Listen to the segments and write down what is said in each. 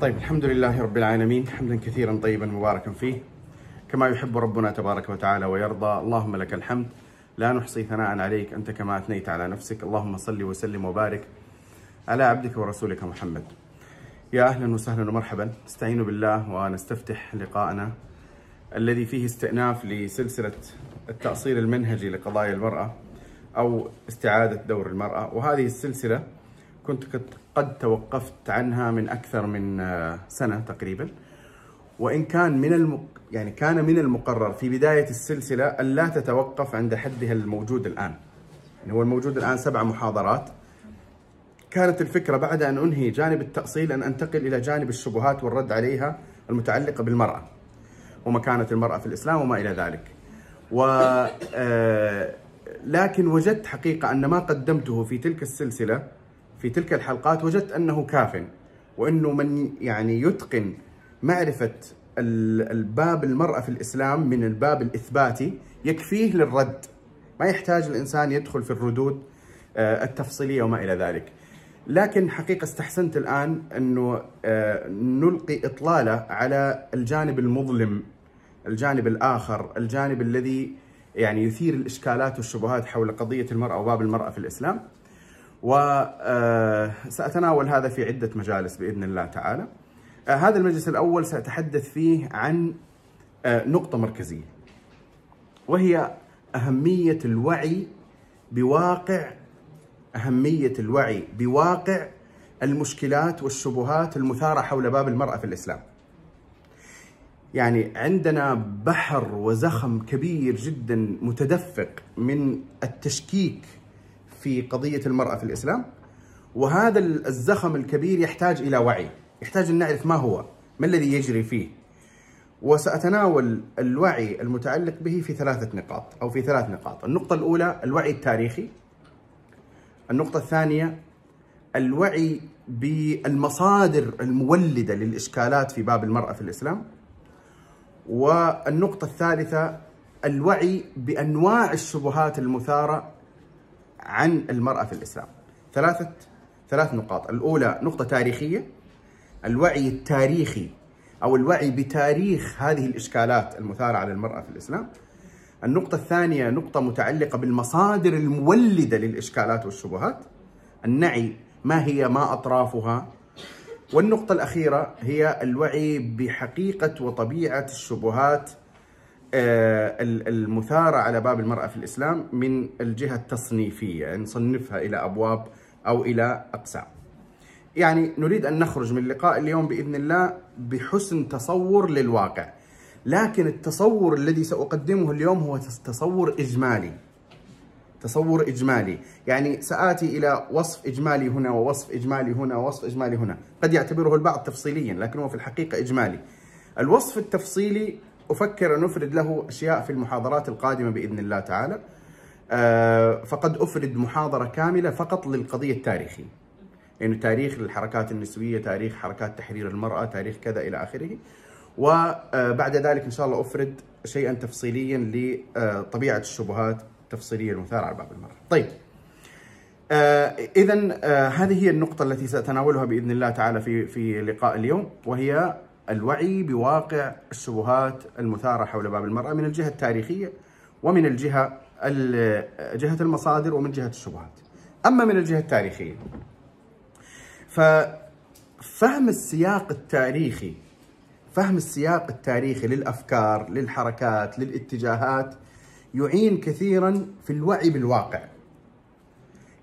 طيب الحمد لله رب العالمين. حمدا كثيرا طيبا مباركا فيه. كما يحب ربنا تبارك وتعالى ويرضى اللهم لك الحمد. لا نحصي ثناء عليك أنت كما أثنيت على نفسك. اللهم صل وسلم وبارك على عبدك ورسولك محمد. يا أهلا وسهلا ومرحبا. استعينوا بالله ونستفتح لقاءنا الذي فيه استئناف لسلسلة التأصيل المنهجي لقضايا المرأة أو استعادة دور المرأة. وهذه السلسلة كنت قد توقفت عنها من أكثر من سنة تقريبا. وإن كان من الم... يعني كان من المقرر في بداية السلسلة أن لا تتوقف عند حدها الموجود الآن. يعني هو الموجود الآن سبع محاضرات. كانت الفكرة بعد أن أنهي جانب التأصيل أن أنتقل إلى جانب الشبهات والرد عليها المتعلقة بالمرأة. ومكانة المرأة في الإسلام وما إلى ذلك. و لكن وجدت حقيقة أن ما قدمته في تلك السلسلة في تلك الحلقات وجدت أنه كاف وأنه من يعني يتقن معرفة الباب المرأة في الإسلام من الباب الإثباتي يكفيه للرد. ما يحتاج الإنسان يدخل في الردود التفصيلية وما إلى ذلك. لكن حقيقة استحسنت الآن أنه نلقي إطلالة على الجانب المظلم الجانب الآخر الجانب الذي يعني يثير الإشكالات والشبهات حول قضية المرأة وباب المرأة في الإسلام. وسأتناول هذا في عدة مجالس بإذن الله تعالى. هذا المجلس الأول سأتحدث فيه عن نقطة مركزية وهي أهمية الوعي بواقع أهمية الوعي بواقع المشكلات والشبهات المثارة حول باب المرأة في الإسلام. يعني عندنا بحر وزخم كبير جدا متدفق من التشكيك في قضية المرأة في الإسلام وهذا الزخم الكبير يحتاج إلى وعي يحتاج أن نعرف ما هو ما الذي يجري فيه. وسأتناول الوعي المتعلق به في ثلاثة نقاط أو في ثلاث نقاط. النقطة الأولى الوعي التاريخي. النقطة الثانية الوعي بالمصادر المولدة للإشكالات في باب المرأة في الإسلام. والنقطة الثالثة الوعي بأنواع الشبهات المثارة عن المرأة في الإسلام. ثلاثة ثلاث نقاط. الأولى نقطة تاريخية. الوعي التاريخي أو الوعي بتاريخ هذه الإشكالات المثارة على المرأة في الإسلام. النقطة الثانية نقطة متعلقة بالمصادر المولدة للإشكالات والشبهات. النعي ما هي ما أطرافها. والنقطة الأخيرة هي الوعي بحقيقة وطبيعة الشبهات المثارة على باب المرأة في الإسلام من الجهة التصنيفية نصنفها إلى أبواب أو إلى أقسام. يعني نريد أن نخرج من لقاء اليوم بإذن الله بحسن تصور للواقع. لكن التصور الذي سأقدمه اليوم هو تصور إجمالي. تصور إجمالي. يعني سآتي إلى وصف إجمالي هنا ووصف إجمالي هنا ووصف إجمالي هنا. قد يعتبره البعض تفصيليا لكن هو في الحقيقة إجمالي. الوصف التفصيلي أفكر أن أفرد له أشياء في المحاضرات القادمة بإذن الله تعالى. فقد أفرد محاضرة كاملة فقط للقضية التاريخية. يعني تاريخ الحركات النسوية تاريخ حركات تحرير المرأة تاريخ كذا إلى آخره. وبعد ذلك إن شاء الله أفرد شيئا تفصيليا لطبيعة الشبهات التفصيلية المثارة على باب المرأة. طيب. إذا هذه هي النقطة التي سأتناولها بإذن الله تعالى في في لقاء اليوم وهي الوعي بواقع الشبهات المثارة حول باب المرأة من الجهة التاريخية ومن الجهة جهة المصادر ومن جهة الشبهات أما من الجهة التاريخية ففهم السياق التاريخي فهم السياق التاريخي للأفكار للحركات للاتجاهات يعين كثيرا في الوعي بالواقع.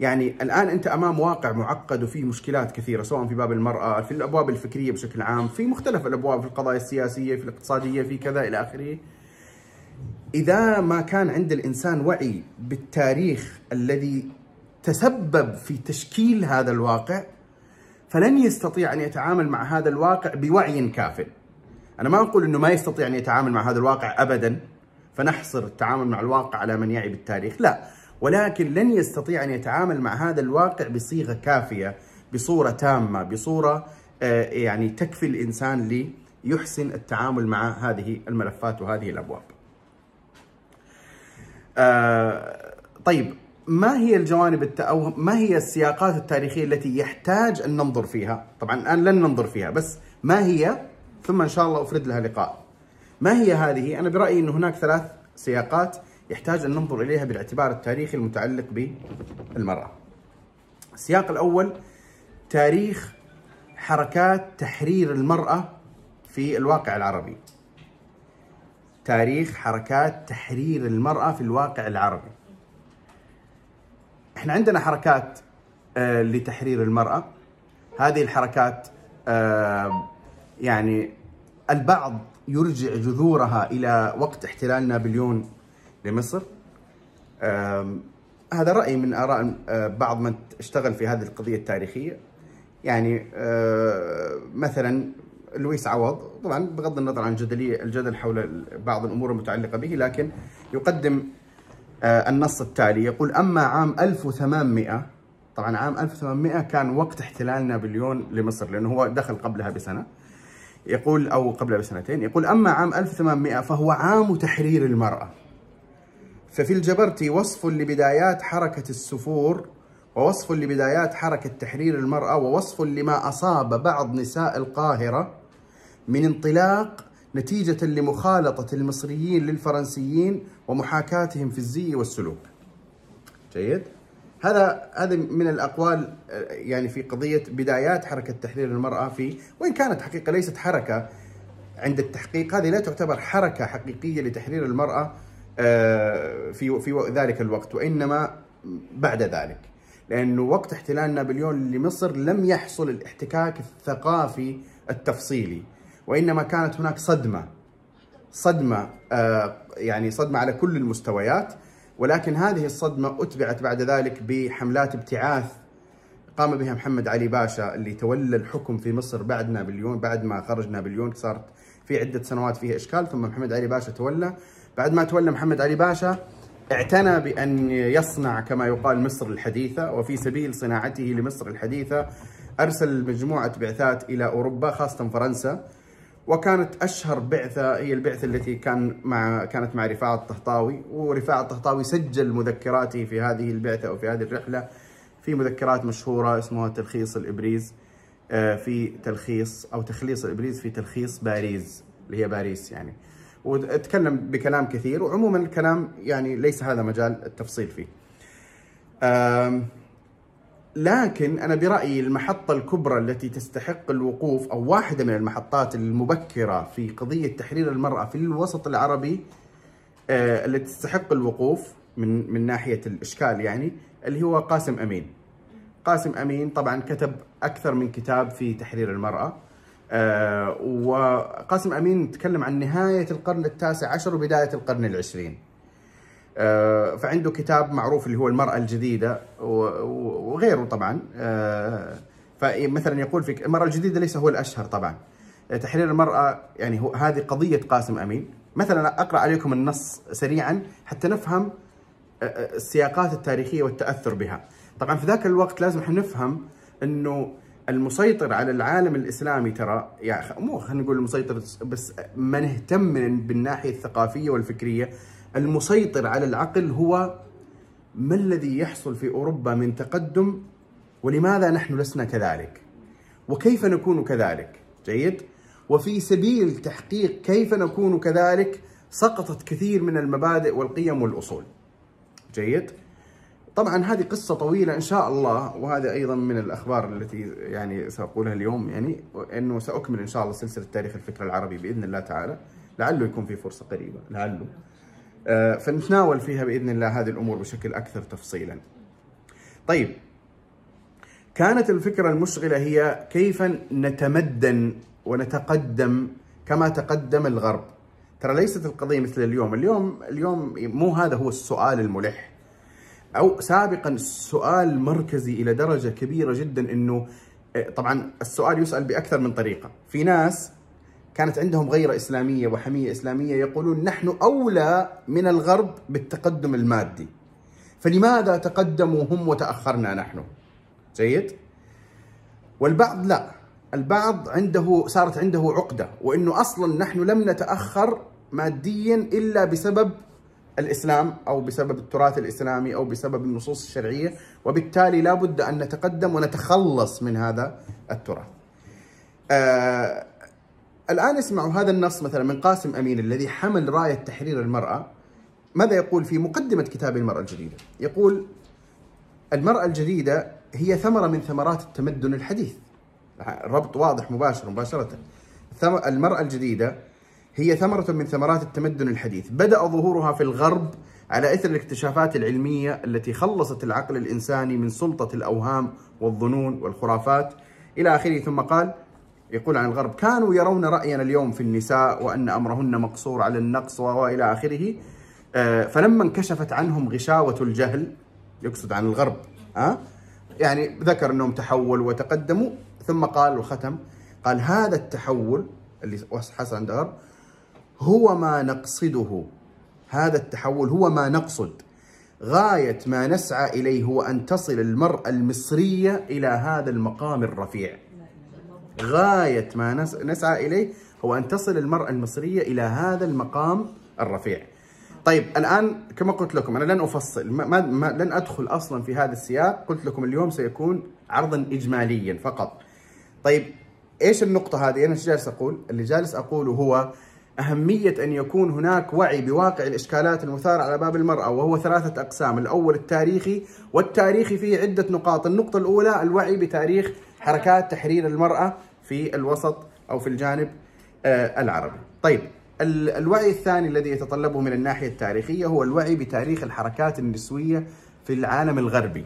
يعني الآن أنت أمام واقع معقد وفيه مشكلات كثيرة سواء في باب المرأة في الأبواب الفكرية بشكل عام في مختلف الأبواب في القضايا السياسية في الاقتصادية في كذا إلى آخره. إذا ما كان عند الإنسان وعي بالتاريخ الذي تسبب في تشكيل هذا الواقع فلن يستطيع أن يتعامل مع هذا الواقع بوعي كاف. أنا ما أقول أنه ما يستطيع أن يتعامل مع هذا الواقع أبدا فنحصر التعامل مع الواقع على من يعي بالتاريخ لا. ولكن لن يستطيع أن يتعامل مع هذا الواقع بصيغة كافية بصورة تامة بصورة يعني تكفي الإنسان ليحسن التعامل مع هذه الملفات وهذه الأبواب. طيب ما هي الجوانب الت... أو ما هي السياقات التاريخية التي يحتاج أن ننظر فيها؟ طبعا الآن لن ننظر فيها بس ما هي؟ ثم إن شاء الله أفرد لها لقاء. ما هي هذه؟ أنا برأيي إن هناك ثلاث سياقات يحتاج أن ننظر إليها بالاعتبار التاريخي المتعلق بالمرأة. السياق الأول تاريخ حركات تحرير المرأة في الواقع العربي. تاريخ حركات تحرير المرأة في الواقع العربي. إحنا عندنا حركات آه، لتحرير المرأة. هذه الحركات آه، يعني البعض يرجع جذورها إلى وقت احتلال نابليون لمصر. هذا راي من آراء آه، بعض من اشتغل في هذه القضية التاريخية. يعني مثلا لويس عوض طبعا بغض النظر عن جدلية الجدل حول بعض الأمور المتعلقة به لكن يقدم النص التالي. يقول أما عام 1800 طبعا عام 1800 كان وقت احتلال نابليون لمصر لأنه هو دخل قبلها بسنة. يقول أو قبلها بسنتين. يقول أما عام 1800 فهو عام تحرير المرأة. ففي الجبرتي وصف لبدايات حركة السفور ووصف لبدايات حركة تحرير المرأة ووصف لما أصاب بعض نساء القاهرة من انطلاق نتيجة لمخالطة المصريين للفرنسيين ومحاكاتهم في الزي والسلوك. جيد؟ هذا هذا من الأقوال يعني في قضية بدايات حركة تحرير المرأة في وإن كانت حقيقة ليست حركة عند التحقيق هذه لا تعتبر حركة حقيقية لتحرير المرأة. في في ذلك الوقت وإنما بعد ذلك. لأنه وقت احتلال نابليون لمصر لم يحصل الاحتكاك الثقافي التفصيلي وإنما كانت هناك صدمة. صدمة آه، يعني صدمة على كل المستويات ولكن هذه الصدمة أتبعت بعد ذلك بحملات ابتعاث قام بها محمد علي باشا اللي تولى الحكم في مصر بعد نابليون بعد ما خرج نابليون صارت في عدة سنوات فيها إشكال ثم محمد علي باشا تولى. بعد ما تولى محمد علي باشا اعتنى بأن يصنع كما يقال مصر الحديثة وفي سبيل صناعته لمصر الحديثة أرسل مجموعة بعثات إلى أوروبا خاصة فرنسا وكانت أشهر بعثة هي البعثة التي كان مع كانت مع رفاعة الطهطاوي ورفاعة الطهطاوي سجل مذكراته في هذه البعثة أو في هذه الرحلة في مذكرات مشهورة اسمها تلخيص الإبريز آه، في تلخيص أو تخليص الإبريز في تلخيص باريس اللي هي باريس يعني. وتكلم بكلام كثير وعموما الكلام يعني ليس هذا مجال التفصيل فيه. لكن أنا برأيي المحطة الكبرى التي تستحق الوقوف أو واحدة من المحطات المبكرة في قضية تحرير المرأة في الوسط العربي آه التي تستحق الوقوف من من ناحية الإشكال يعني اللي هو قاسم أمين. قاسم أمين طبعا كتب أكثر من كتاب في تحرير المرأة. آه وقاسم أمين تكلم عن نهاية القرن التاسع عشر وبداية القرن العشرين. آه، فعنده كتاب معروف اللي هو المرأة الجديدة وغيره طبعا. آه، فمثلا يقول في المرأة الجديدة ليس هو الأشهر طبعا. تحرير المرأة يعني هو هذه قضية قاسم أمين. مثلا أقرأ عليكم النص سريعا حتى نفهم السياقات التاريخية والتأثر بها. طبعا في ذاك الوقت لازم نفهم أنه المسيطر على العالم الإسلامي ترى يعني مو خلينا نقول المسيطر بس من اهتم بالناحية الثقافية والفكرية المسيطر على العقل هو ما الذي يحصل في أوروبا من تقدم ولماذا نحن لسنا كذلك؟ وكيف نكون كذلك؟ جيد؟ وفي سبيل تحقيق كيف نكون كذلك سقطت كثير من المبادئ والقيم والأصول. جيد؟ طبعا هذه قصة طويلة إن شاء الله وهذا أيضا من الأخبار التي يعني سأقولها اليوم يعني أنه سأكمل إن شاء الله سلسلة تاريخ الفكر العربي بإذن الله تعالى لعله يكون في فرصة قريبة لعله آه، فنتناول فيها بإذن الله هذه الأمور بشكل أكثر تفصيلا. طيب كانت الفكرة المشغلة هي كيف نتمدن ونتقدم كما تقدم الغرب. ترى ليست القضية مثل اليوم، اليوم اليوم مو هذا هو السؤال الملح. أو سابقا السؤال مركزي إلى درجة كبيرة جدا إنه آه، طبعا السؤال يسأل بأكثر من طريقة، في ناس كانت عندهم غيرة إسلامية وحمية إسلامية يقولون نحن أولى من الغرب بالتقدم المادي. فلماذا تقدموا هم وتأخرنا نحن؟ جيد؟ والبعض لا. البعض عنده صارت عنده عقدة وإنه أصلا نحن لم نتأخر ماديا إلا بسبب الإسلام أو بسبب التراث الإسلامي أو بسبب النصوص الشرعية وبالتالي لا بد أن نتقدم ونتخلص من هذا التراث. آه الآن اسمعوا هذا النص مثلا من قاسم أمين الذي حمل راية تحرير المرأة. ماذا يقول في مقدمة كتاب المرأة الجديدة؟ يقول المرأة الجديدة هي ثمرة من ثمرات التمدن الحديث. ربط واضح مباشر مباشرة. المرأة الجديدة هي ثمرة من ثمرات التمدن الحديث. بدأ ظهورها في الغرب على إثر الاكتشافات العلمية التي خلصت العقل الإنساني من سلطة الأوهام والظنون والخرافات إلى آخره. ثم قال يقول عن الغرب كانوا يرون رأينا اليوم في النساء وأن أمرهن مقصور على النقص وإلى آخره. آه، فلما انكشفت عنهم غشاوة الجهل يقصد عن الغرب يعني ذكر أنهم تحولوا وتقدموا ثم قال وختم قال هذا التحول اللي حصل عند الغرب هو ما نقصده. هذا التحول هو ما نقصد. غاية ما نسعى إليه هو أن تصل المرأة المصرية إلى هذا المقام الرفيع. غاية ما نسعى إليه هو أن تصل المرأة المصرية إلى هذا المقام الرفيع. طيب الآن كما قلت لكم أنا لن أفصل ما ما لن أدخل أصلا في هذا السياق. قلت لكم اليوم سيكون عرضا إجماليا فقط. طيب إيش النقطة هذه؟ أنا جالس أقول؟ اللي جالس أقوله هو أهمية أن يكون هناك وعي بواقع الإشكالات المثارة على باب المرأة وهو ثلاثة أقسام الأول التاريخي والتاريخي فيه عدة نقاط النقطة الأولى الوعي بتاريخ حركات تحرير المرأة في الوسط أو في الجانب آه، العربي. طيب الوعي الثاني الذي يتطلبه من الناحية التاريخية هو الوعي بتاريخ الحركات النسوية في العالم الغربي.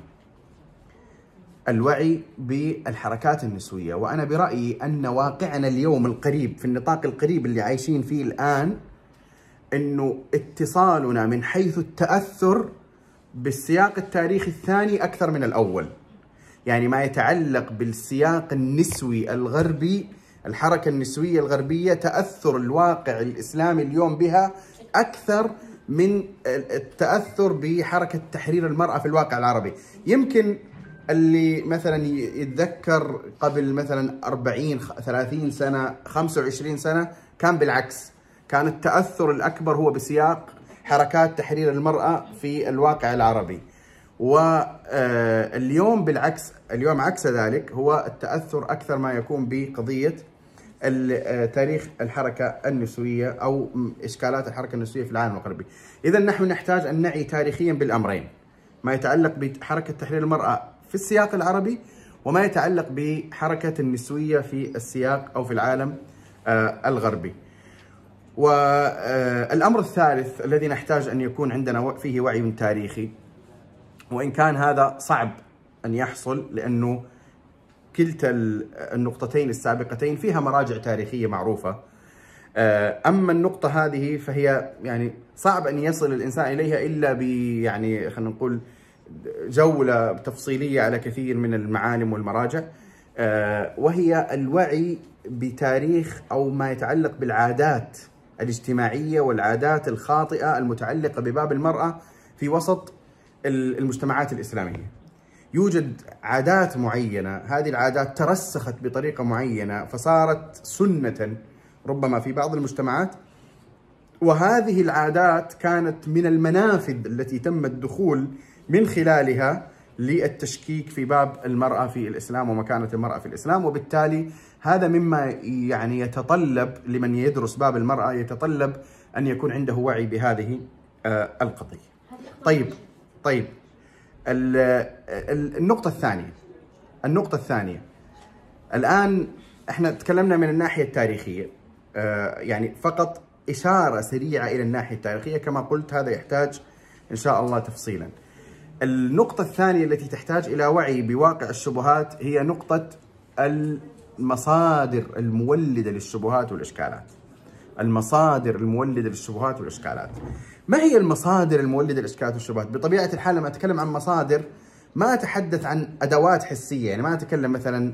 الوعي بالحركات النسوية. وأنا برأيي أن واقعنا اليوم القريب في النطاق القريب اللي عايشين فيه الآن أنه اتصالنا من حيث التأثر بالسياق التاريخي الثاني أكثر من الأول. يعني ما يتعلق بالسياق النسوي الغربي الحركة النسوية الغربية تأثر الواقع الإسلامي اليوم بها أكثر من التأثر بحركة تحرير المرأة في الواقع العربي. يمكن اللي مثلا يتذكر قبل مثلا 40 30 سنة 25 سنة كان بالعكس كان التأثر الأكبر هو بسياق حركات تحرير المرأة في الواقع العربي واليوم بالعكس اليوم عكس ذلك هو التأثر أكثر ما يكون بقضية تاريخ الحركة النسوية أو إشكالات الحركة النسوية في العالم الغربي. اذا نحن نحتاج أن نعي تاريخيا بالأمرين. ما يتعلق بحركة تحرير المرأة في السياق العربي وما يتعلق بحركة النسوية في السياق أو في العالم آه، الغربي. والأمر الثالث الذي نحتاج أن يكون عندنا فيه وعي تاريخي وإن كان هذا صعب أن يحصل لأنه كلتا النقطتين السابقتين فيها مراجع تاريخية معروفة آه، أما النقطة هذه فهي يعني صعب أن يصل الإنسان إليها إلا ب يعني خلينا نقول جولة تفصيلية على كثير من المعالم والمراجع آه، وهي الوعي بتاريخ أو ما يتعلق بالعادات الاجتماعية والعادات الخاطئة المتعلقة بباب المرأة في وسط المجتمعات الإسلامية. يوجد عادات معينة هذه العادات ترسخت بطريقة معينة فصارت سنة ربما في بعض المجتمعات وهذه العادات كانت من المنافذ التي تم الدخول من خلالها للتشكيك في باب المرأة في الإسلام ومكانة المرأة في الإسلام وبالتالي هذا مما يعني يتطلب لمن يدرس باب المرأة يتطلب أن يكون عنده وعي بهذه آه، القضية. طيب طيب. النقطة الثانية. النقطة الثانية. الآن إحنا تكلمنا من الناحية التاريخية آه، يعني فقط إشارة سريعة إلى الناحية التاريخية كما قلت هذا يحتاج إن شاء الله تفصيلاً. النقطة الثانية التي تحتاج إلى وعي بواقع الشبهات هي نقطة المصادر المولدة للشبهات والإشكالات. المصادر المولدة للشبهات والإشكالات. ما هي المصادر المولدة للإشكالات والشبهات؟ بطبيعة الحال لما أتكلم عن مصادر ما أتحدث عن أدوات حسية. يعني ما أتكلم مثلا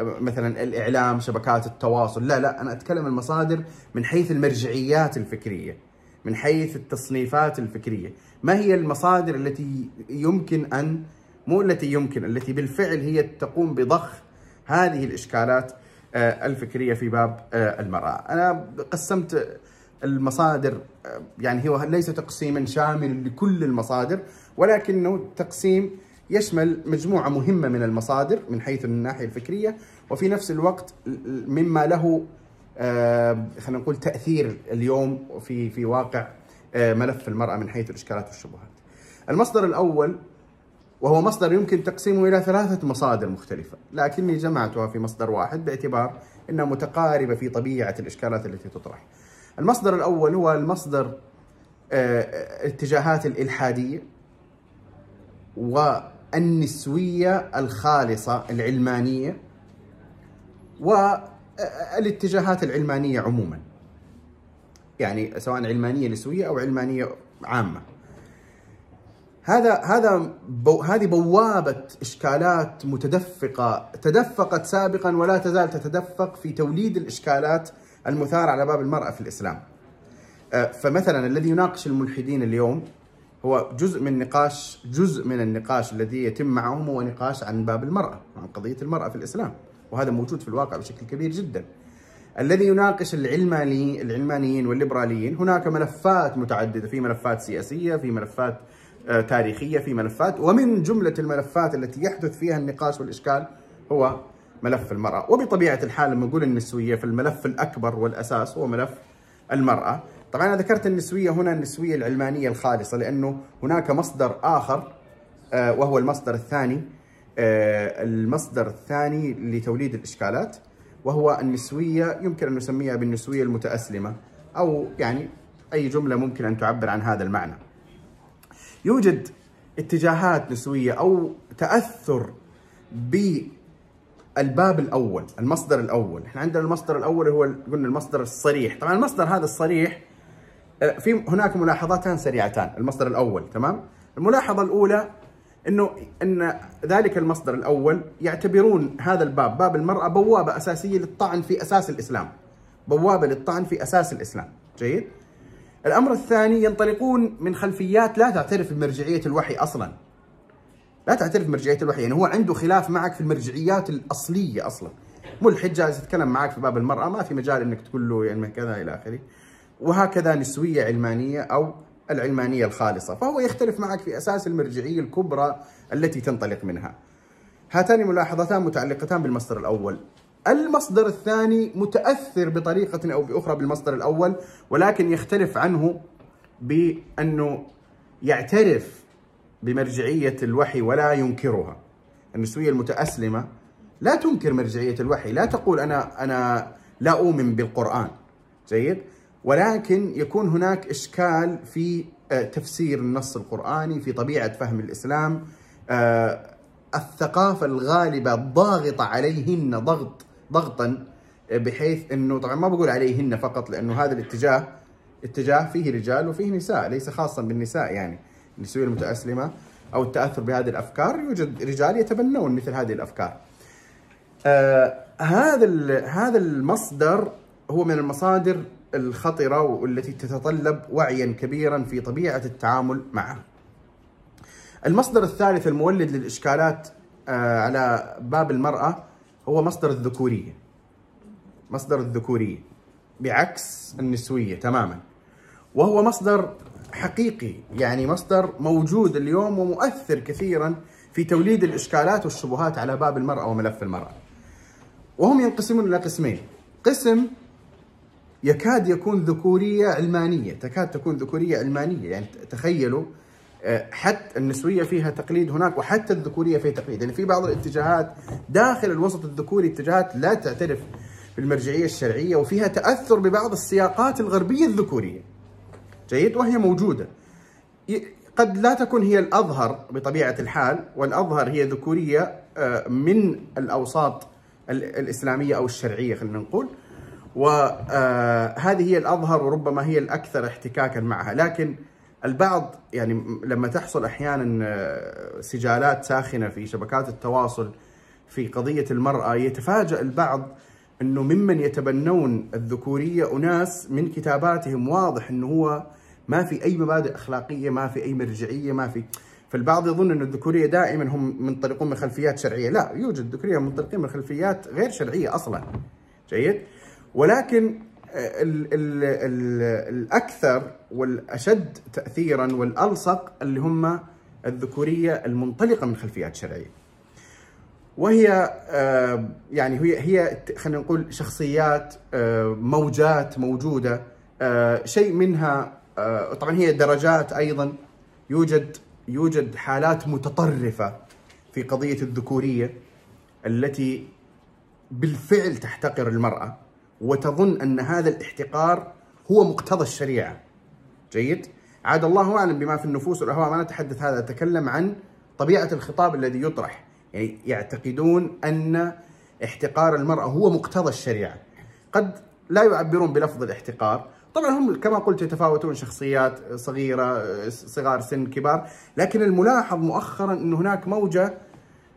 مثلا الإعلام شبكات التواصل. لا لا أنا أتكلم المصادر من حيث المرجعيات الفكرية من حيث التصنيفات الفكرية. ما هي المصادر التي يمكن أن مو التي يمكن التي بالفعل هي تقوم بضخ هذه الإشكالات آه، الفكرية في باب آه، المرأة أنا قسمت المصادر آه، يعني هو ليس تقسيما شامل لكل المصادر ولكنه تقسيم يشمل مجموعة مهمة من المصادر من حيث الناحية الفكرية وفي نفس الوقت مما له خلينا نقول تأثير اليوم في في واقع ملف المرأة من حيث الإشكالات والشبهات. المصدر الأول وهو مصدر يمكن تقسيمه إلى ثلاثة مصادر مختلفة، لكني جمعتها في مصدر واحد باعتبار إنها متقاربة في طبيعة الإشكالات التي تطرح. المصدر الأول هو المصدر الاتجاهات الإلحادية والنسوية الخالصة العلمانية والاتجاهات العلمانية عموما يعني سواء علمانية نسوية أو علمانية عامة هذا هذا بو هذه بوابة إشكالات متدفقة تدفقت سابقا ولا تزال تتدفق في توليد الإشكالات المثارة على باب المرأة في الإسلام. آه، فمثلا الذي يناقش الملحدين اليوم هو جزء من نقاش جزء من النقاش الذي يتم معهم هو نقاش عن باب المرأة، عن قضية المرأة في الإسلام. وهذا موجود في الواقع بشكل كبير جدا الذي يناقش العلماني العلمانيين والليبراليين. هناك ملفات متعددة في ملفات سياسية في ملفات آه، تاريخية في ملفات. ومن جملة الملفات التي يحدث فيها النقاش والإشكال هو ملف المرأة. وبطبيعة الحال لما نقول النسوية فالملف الأكبر والأساس هو ملف المرأة. طبعا أنا ذكرت النسوية هنا النسوية العلمانية الخالصة لأنه هناك مصدر آخر آه، وهو المصدر الثاني آه، المصدر الثاني لتوليد الإشكالات. وهو النسوية يمكن أن نسميها بالنسوية المتأسلمة أو يعني أي جملة ممكن أن تعبر عن هذا المعنى. يوجد اتجاهات نسوية أو تأثر بالباب الأول المصدر الأول. إحنا عندنا المصدر الأول هو قلنا المصدر الصريح. طبعا المصدر هذا الصريح آه، في هناك ملاحظاتان سريعتان. المصدر الأول تمام؟ الملاحظة الأولى إنه إن ذلك المصدر الأول يعتبرون هذا الباب باب المرأة بوابة أساسية للطعن في أساس الإسلام. بوابة للطعن في أساس الإسلام، جيد؟ الأمر الثاني ينطلقون من خلفيات لا تعترف بمرجعية الوحي أصلا. لا تعترف بمرجعية الوحي، يعني هو عنده خلاف معك في المرجعيات الأصلية أصلا. ملحد جالس يتكلم معك في باب المرأة ما في مجال إنك تقول له يعني كذا إلى آخره. وهكذا نسوية علمانية أو العلمانية الخالصة فهو يختلف معك في أساس المرجعية الكبرى التي تنطلق منها. هاتان ملاحظتان متعلقتان بالمصدر الأول. المصدر الثاني متأثر بطريقة أو بأخرى بالمصدر الأول ولكن يختلف عنه بأنه يعترف بمرجعية الوحي ولا ينكرها. النسوية المتأسلمة لا تنكر مرجعية الوحي لا تقول أنا أنا لا أؤمن بالقرآن. جيد؟ ولكن يكون هناك إشكال في آه، تفسير النص القرآني في طبيعة فهم الإسلام آه، الثقافة الغالبة ضاغطه عليهن ضغط ضغطا آه، بحيث إنه طبعا ما بقول عليهن فقط لأنه هذا الاتجاه اتجاه فيه رجال وفيه نساء ليس خاصا بالنساء يعني النسوية المتأسلمة أو التأثر بهذه الأفكار يوجد رجال يتبنون مثل هذه الأفكار. آه هذا هذا المصدر هو من المصادر الخطرة والتي تتطلب وعيا كبيرا في طبيعة التعامل معها المصدر الثالث المولد للإشكالات آه، على باب المرأة هو مصدر الذكورية. مصدر الذكورية بعكس النسوية تماما. وهو مصدر حقيقي يعني مصدر موجود اليوم ومؤثر كثيرا في توليد الإشكالات والشبهات على باب المرأة وملف المرأة. وهم ينقسمون إلى قسمين. قسم يكاد يكون ذكورية علمانيه، تكاد تكون ذكورية علمانيه، يعني تخيلوا آه، حتى النسوية فيها تقليد هناك وحتى الذكورية فيها تقليد، يعني في بعض الاتجاهات داخل الوسط الذكوري اتجاهات لا تعترف بالمرجعية الشرعية وفيها تأثر ببعض السياقات الغربية الذكورية. جيد؟ وهي موجودة. قد لا تكون هي الأظهر بطبيعة الحال، والأظهر هي ذكورية آه، من الأوساط الإسلامية أو الشرعية خلينا نقول. وهذه هي الأظهر وربما هي الأكثر احتكاكا معها. لكن البعض يعني لما تحصل أحيانا آه، سجالات ساخنة في شبكات التواصل في قضية المرأة يتفاجأ البعض أنه ممن يتبنون الذكورية أناس من كتاباتهم واضح أنه هو ما في أي مبادئ أخلاقية ما في أي مرجعية ما في. فالبعض يظن أن الذكورية دائما هم منطلقون من خلفيات شرعية. لا يوجد ذكورية منطلقين من خلفيات غير شرعية أصلا. جيد؟ ولكن ال ال ال الأكثر والأشد تاثيرا والألصق اللي هم الذكورية المنطلقة من خلفيات شرعية. وهي آه، يعني هي هي خلينا نقول شخصيات آه، موجات موجودة آه، شيء منها طبعا هي درجات أيضا يوجد يوجد حالات متطرفة في قضية الذكورية التي بالفعل تحتقر المرأة وتظن أن هذا الاحتقار هو مقتضى الشريعة. جيد؟ عاد الله أعلم بما في النفوس والأهواء ما نتحدث هذا أتكلم عن طبيعة الخطاب الذي يطرح، يعني يعتقدون أن احتقار المرأة هو مقتضى الشريعة. قد لا يعبرون بلفظ الاحتقار، طبعا هم كما قلت يتفاوتون شخصيات صغيرة، صغار سن، كبار، لكن الملاحظ مؤخرا أن هناك موجة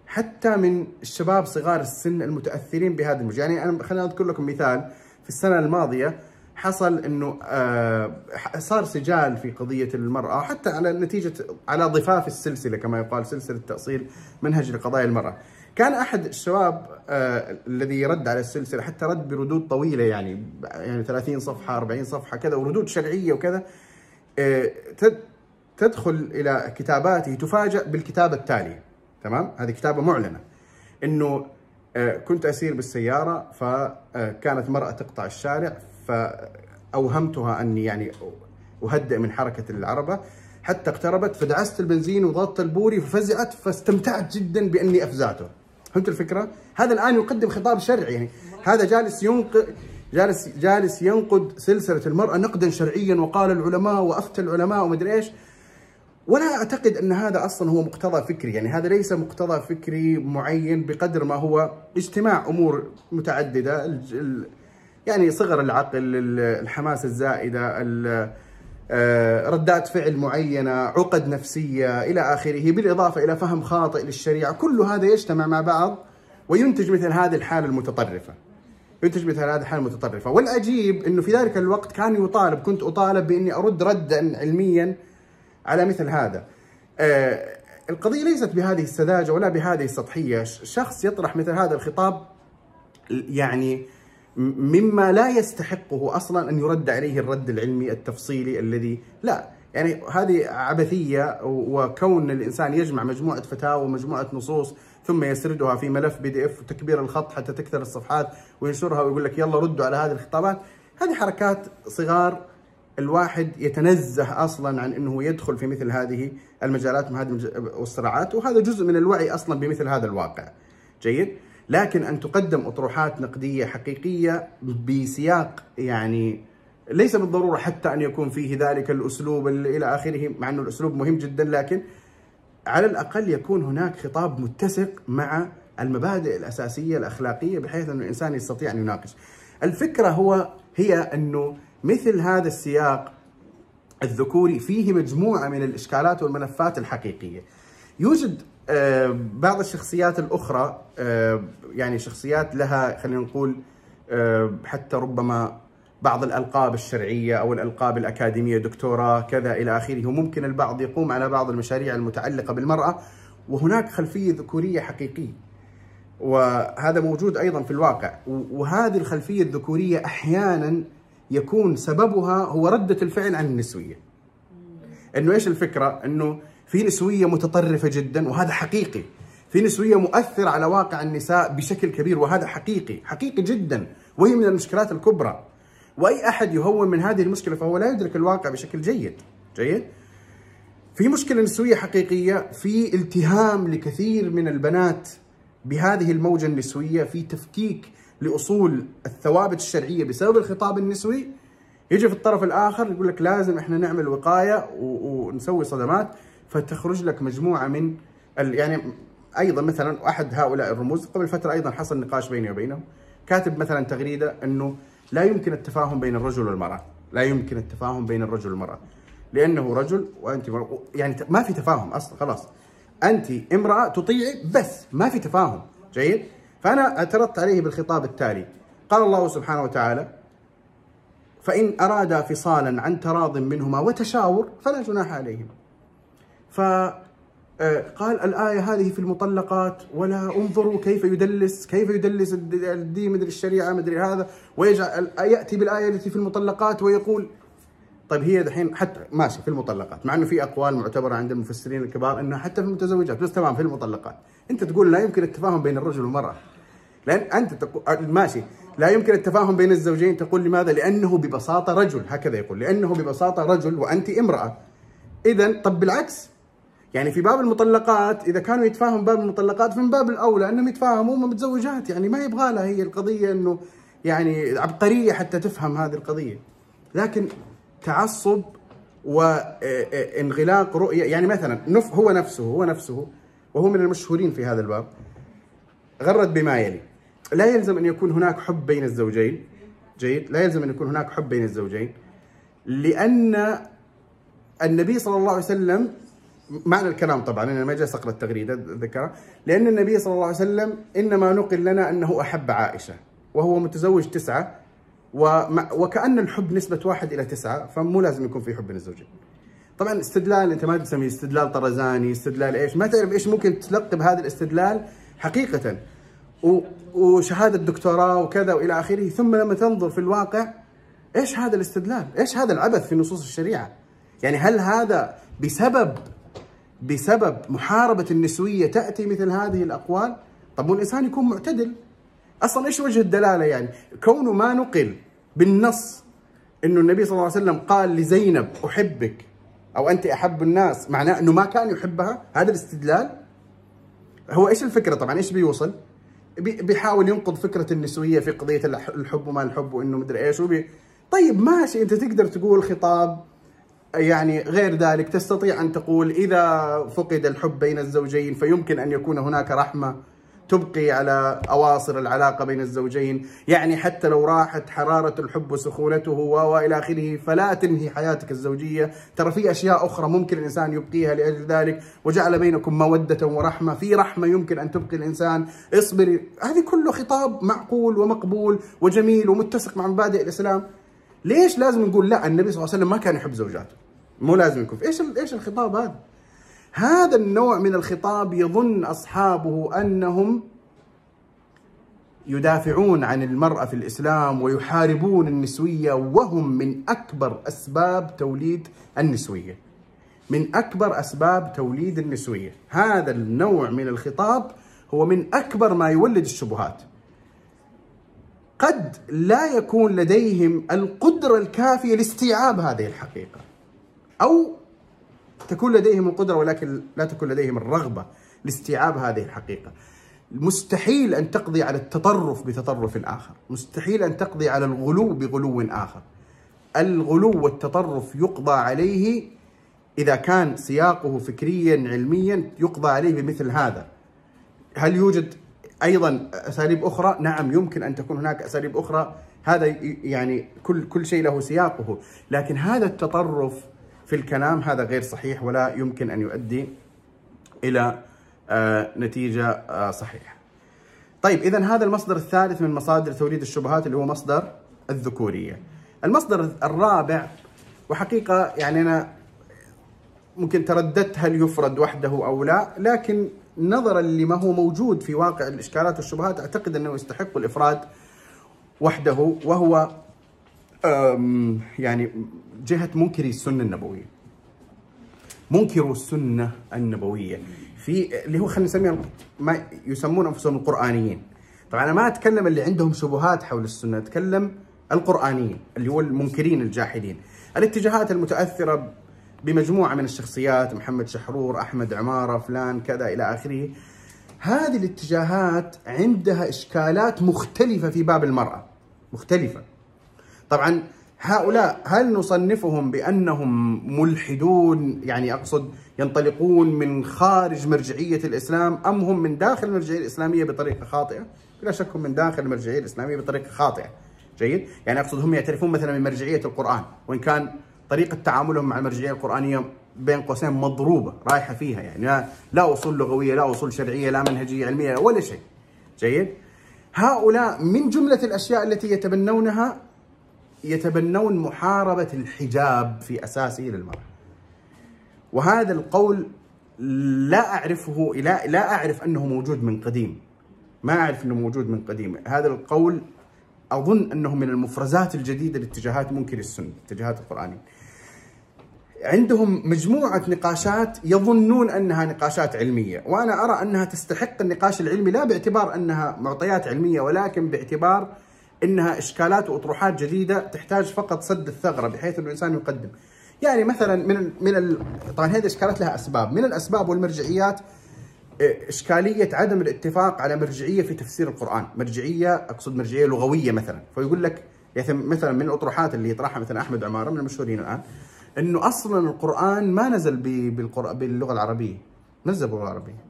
حتى من الشباب صغار السن المتأثرين بهذا الموجة، يعني أنا خليني أذكر لكم مثال. في السنة الماضية حصل إنه آه، صار سجال في قضية المرأة حتى على نتيجة على ضفاف السلسلة كما يقال سلسلة تأصيل منهج لقضايا المرأة. كان أحد الشباب آه الذي رد على السلسلة حتى رد بردود طويلة يعني يعني 30 صفحة 40 صفحة كذا وردود شرعية وكذا آه تدخل إلى كتاباته تفاجأ بالكتابه التاليه تمام؟ هذه كتابة معلنة إنه آه كنت أسير بالسيارة فكانت مرأة تقطع الشارع فأوهمتها أني يعني أهدئ من حركة العربة حتى اقتربت فدعست البنزين وضغطت البوري ففزعت فاستمتعت جدا بأني أفزعته فهمت الفكرة؟ هذا الآن يقدم خطاب شرعي يعني هذا جالس ينقد جالس جالس ينقد سلسلة المرأة نقدا شرعيا وقال العلماء وأفتى العلماء ومدري إيش ولا أعتقد أن هذا أصلا هو مقتضى فكري. يعني هذا ليس مقتضى فكري معين بقدر ما هو اجتماع أمور متعددة. يعني صغر العقل الحماسة الزائدة آه، ردات فعل معينة عقد نفسية إلى آخره بالإضافة إلى فهم خاطئ للشريعة. كل هذا يجتمع مع بعض وينتج مثل هذه الحالة المتطرفة. ينتج مثل هذه الحالة المتطرفة. والعجيب أنه في ذلك الوقت كان يطالب كنت أطالب بأني أرد ردا علميا على مثل هذا. آه، القضية ليست بهذه السذاجة ولا بهذه السطحية. شخص يطرح مثل هذا الخطاب يعني مما لا يستحقه أصلا أن يرد عليه الرد العلمي التفصيلي الذي لا. يعني هذه عبثية وكون الإنسان يجمع مجموعة فتاوى ومجموعة نصوص ثم يسردها في ملف بي دي اف وتكبير الخط حتى تكثر الصفحات وينشرها ويقول لك يلا ردوا على هذه الخطابات. هذه حركات صغار الواحد يتنزه أصلا عن إنه يدخل في مثل هذه المجالات والصراعات وهذا جزء من الوعي أصلا بمثل هذا الواقع جيد لكن أن تقدم أطروحات نقدية حقيقية بسياق يعني ليس بالضرورة حتى أن يكون فيه ذلك الأسلوب إلى آخره مع أنه الأسلوب مهم جدا لكن على الأقل يكون هناك خطاب متسق مع المبادئ الأساسية الأخلاقية بحيث انه الإنسان يستطيع أن يناقش. الفكرة هو هي أنه مثل هذا السياق الذكوري فيه مجموعة من الإشكالات والملفات الحقيقية. يوجد آه، بعض الشخصيات الأخرى آه، يعني شخصيات لها خلينا نقول آه، حتى ربما بعض الألقاب الشرعية أو الألقاب الأكاديمية دكتوراه كذا إلى آخره. وممكن البعض يقوم على بعض المشاريع المتعلقة بالمرأة وهناك خلفية ذكورية حقيقية. وهذا موجود أيضا في الواقع. وهذه الخلفية الذكورية أحيانا يكون سببها هو ردة الفعل عن النسوية. إنه إيش الفكرة؟ إنه في نسوية متطرفة جدا وهذا حقيقي. في نسوية مؤثرة على واقع النساء بشكل كبير وهذا حقيقي حقيقي جدا وهي من المشكلات الكبرى. وأي أحد يهون من هذه المشكلة فهو لا يدرك الواقع بشكل جيد. جيد؟ في مشكلة نسوية حقيقية في التهام لكثير من البنات بهذه الموجة النسوية في تفكيك لأصول الثوابت الشرعية بسبب الخطاب النسوي يجي في الطرف الآخر يقول لك لازم إحنا نعمل وقاية ونسوي صدمات فتخرج لك مجموعة من. يعني أيضا مثلا أحد هؤلاء الرموز قبل فترة أيضا حصل نقاش بيني وبينه كاتب مثلا تغريدة إنه لا يمكن التفاهم بين الرجل والمرأة لا يمكن التفاهم بين الرجل والمرأة لأنه رجل وأنت يعني ما في تفاهم أصلا خلاص أنت امرأة تطيعي بس ما في تفاهم جيد فانا اعترضت عليه بالخطاب التالي. قال الله سبحانه وتعالى فإن أرادا فصالا عن تراض منهما وتشاور فلا جناح عليهما فقال آه، الآية هذه في المطلقات ولا انظروا كيف يدلس كيف يدلس الدين مدري الشريعة مدري هذا ويجعل يأتي بالآية التي في المطلقات ويقول طيب هي دحين حتى ماشي في المطلقات مع إنه في أقوال معتبرة عند المفسرين الكبار إنها حتى في المتزوجات بس تمام في المطلقات. أنت تقول لا يمكن التفاهم بين الرجل والمرأة. لأن أنت تقول ماشي. لا يمكن التفاهم بين الزوجين. تقول لماذا؟ لأنه ببساطة رجل. هكذا يقول. لأنه ببساطة رجل وأنت امرأة. اذا طب بالعكس. يعني في باب المطلقات إذا كانوا يتفاهموا باب المطلقات فمن باب الأولى أنهم يتفاهموا متزوجات. يعني ما يبغى لها هي القضية إنه يعني عبقرية حتى تفهم هذه القضية. لكن تعصب وانغلاق رؤية. يعني مثلا نف هو نفسه هو نفسه وهو من المشهورين في هذا الباب غرد بما يلي. لا يلزم أن يكون هناك حب بين الزوجين جيد لا يلزم أن يكون هناك حب بين الزوجين لأن النبي صلى الله عليه وسلم معنى الكلام طبعا أنا ما جالس اقرا التغريدة ذكرها لأن النبي صلى الله عليه وسلم إنما نقل لنا أنه أحب عائشة وهو متزوج تسعة وكأن الحب نسبة واحد إلى تسعة فمو لازم يكون في حب بين الزوجين. طبعا استدلال أنت ما تسميه استدلال طرزاني، استدلال إيش؟ ما تعرف إيش ممكن تلقب هذا الاستدلال حقيقة. وشهادة دكتوراه وكذا وإلى آخره، ثم لما تنظر في الواقع إيش هذا الاستدلال؟ إيش هذا العبث في نصوص الشريعة؟ يعني هل هذا بسبب بسبب محاربة النسوية تأتي مثل هذه الأقوال؟ طب والإنسان يكون معتدل أصلا إيش وجه الدلالة يعني؟ كونه ما نقل بالنص إنه النبي صلى الله عليه وسلم قال لزينب أحبك أو أنت أحب الناس معناه إنه ما كان يحبها هذا الاستدلال هو إيش الفكرة طبعا إيش بيوصل؟ بيحاول ينقض فكرة النسوية في قضية الحب وما الحب وإنه مدري إيش وبي. طيب ماشي أنت تقدر تقول خطاب يعني غير ذلك تستطيع أن تقول إذا فقد الحب بين الزوجين فيمكن أن يكون هناك رحمة تبقي على أواصر العلاقة بين الزوجين، يعني حتى لو راحت حرارة الحب وسخونته وإلى آخره فلا تنهي حياتك الزوجية، ترى في أشياء أخرى ممكن الإنسان يبقيها لأجل ذلك، وجعل بينكم مودة ورحمة، في رحمة يمكن أن تبقي الإنسان، اصبري، هذه كله خطاب معقول ومقبول وجميل ومتسق مع مبادئ الإسلام. ليش لازم نقول لا؟ النبي صلى الله عليه وسلم ما كان يحب زوجاته؟ مو لازم يكون. إيش إيش الخطاب هذا؟ هذا النوع من الخطاب يظن أصحابه أنهم يدافعون عن المرأة في الإسلام ويحاربون النسوية وهم من أكبر أسباب توليد النسوية. من أكبر أسباب توليد النسوية، هذا النوع من الخطاب هو من أكبر ما يولد الشبهات. قد لا يكون لديهم القدرة الكافية لاستيعاب هذه الحقيقة. أو تكون لديهم القدرة ولكن لا تكون لديهم الرغبة لاستيعاب هذه الحقيقة. مستحيل أن تقضي على التطرف بتطرف آخر مستحيل أن تقضي على الغلو بغلو آخر. الغلو والتطرف يقضى عليه إذا كان سياقه فكريا علميا يقضى عليه بمثل هذا. هل يوجد أيضا أساليب أخرى؟ نعم يمكن أن تكون هناك أساليب أخرى. هذا يعني كل كل شيء له سياقه. لكن هذا التطرف في الكلام هذا غير صحيح ولا يمكن أن يؤدي إلى آه، نتيجة آه، صحيحة. طيب إذا هذا المصدر الثالث من مصادر توليد الشبهات اللي هو مصدر الذكورية. المصدر الرابع وحقيقة يعني أنا ممكن ترددت هل يفرد وحده أو لا لكن نظرا لما هو موجود في واقع الإشكالات والشبهات أعتقد أنه يستحق الإفراد وحده وهو يعني جهة منكري السنة النبوية. منكروا السنة النبوية. في اللي هو خلينا نسميهم ما يسمون أنفسهم القرآنيين. طبعا أنا ما أتكلم اللي عندهم شبهات حول السنة أتكلم القرآنيين اللي هو المنكرين الجاحدين. الاتجاهات المتأثرة بمجموعة من الشخصيات محمد شحرور أحمد عمارة فلان كذا إلى آخره. هذه الاتجاهات عندها إشكالات مختلفة في باب المرأة. مختلفة. طبعا هؤلاء هل نصنفهم بأنهم ملحدون يعني أقصد ينطلقون من خارج مرجعية الإسلام أم هم من داخل المرجعية الإسلامية بطريقة خاطئة؟ بلا شك هم من داخل المرجعية الإسلامية بطريقة خاطئة. جيد؟ يعني أقصد هم يعترفون مثلا من مرجعية القرآن وإن كان طريقة تعاملهم مع المرجعية القرآنية بين قوسين مضروبة رايحة فيها يعني لا, لا أصول لغوية لا أصول شرعية لا منهجية علمية ولا شيء. جيد؟ هؤلاء من جملة الأشياء التي يتبنونها يتبنون محاربة الحجاب في أساسه للمرأة. وهذا القول لا أعرفه لا, لا أعرف أنه موجود من قديم. ما أعرف أنه موجود من قديم. هذا القول أظن أنه من المفرزات الجديدة لاتجاهات منكر السنة اتجاهات القرآنية عندهم مجموعة نقاشات يظنون أنها نقاشات علمية وأنا أرى أنها تستحق النقاش العلمي لا باعتبار أنها معطيات علمية ولكن باعتبار أنها إشكالات وأطروحات جديدة تحتاج فقط سد الثغرة بحيث أن الإنسان يقدم. يعني مثلا من من ال... طبعا هذه الاشكالات لها أسباب، من الأسباب والمرجعيات إيه، إشكالية عدم الاتفاق على مرجعية في تفسير القرآن، مرجعية أقصد مرجعية لغوية مثلا، فيقول لك يعني مثلا من الأطروحات اللي يطرحها مثلا أحمد عمارة من المشهورين الآن إنه أصلا القرآن ما نزل باللغة العربية، نزل باللغة العربية.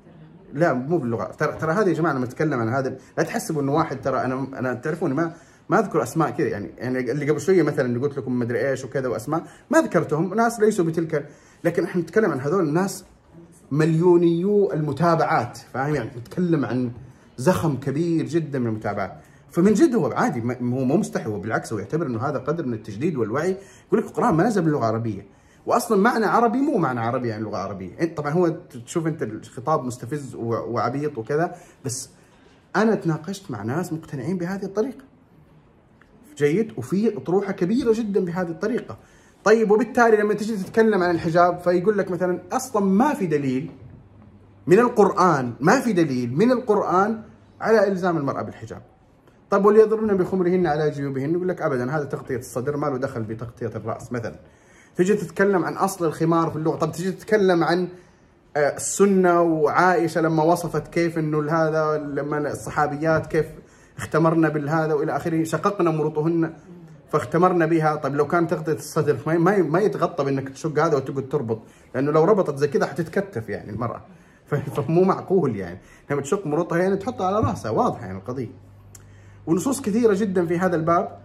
لا مو باللغة. ترى ترى هذه يا جماعة لما اتكلم عن هذا لا تحسبوا إنه واحد ترى أنا أنا تعرفوني ما ما أذكر أسماء كذا يعني. يعني اللي قبل شوية مثلا اللي قلت لكم مدري إيش وكذا وأسماء ما ذكرتهم. ناس ليسوا بتلك لكن إحنا نتكلم عن هذول الناس مليونيو المتابعات فاهم يعني؟ نتكلم عن زخم كبير جدا من المتابعات. فمن جد هو عادي هو مو مستحي هو بالعكس هو يعتبر إنه هذا قدر من التجديد والوعي. يقول لك القرآن ما نزل باللغة العربية. واصلا معنى عربي مو معنى عربي يعني لغة عربية. طبعا هو تشوف أنت الخطاب مستفز وعبيط وكذا بس أنا تناقشت مع ناس مقتنعين بهذه الطريقة. جيد وفي اطروحه كبيرة جدا بهذه الطريقة. طيب وبالتالي لما تجي تتكلم عن الحجاب فيقول لك مثلا أصلا ما في دليل من القرآن ما في دليل من القرآن على إلزام المرأة بالحجاب. طيب وليضربن بخمرهن على جيوبهن يقول لك ابدا هذا تغطية الصدر ما له دخل بتغطية الرأس مثلا. تجي تتكلم عن أصل الخمار في اللغة. طب تجي تتكلم عن آه، السنة وعائشة لما وصفت كيف إنه هذا لما الصحابيات كيف اختمرنا بالهذا وإلى آخره شققنا مرطهن فاختمرنا بها. طيب لو كان تغطيه الصدر ما ما يتغطى بإنك تشق هذا وتقعد تربط لأنه لو ربطت زي كذا حتتكتف يعني المرأة. فمو معقول يعني. لما تشق مرطها يعني تحطها على رأسها واضحه يعني القضية. ونصوص كثيرة جدا في هذا الباب.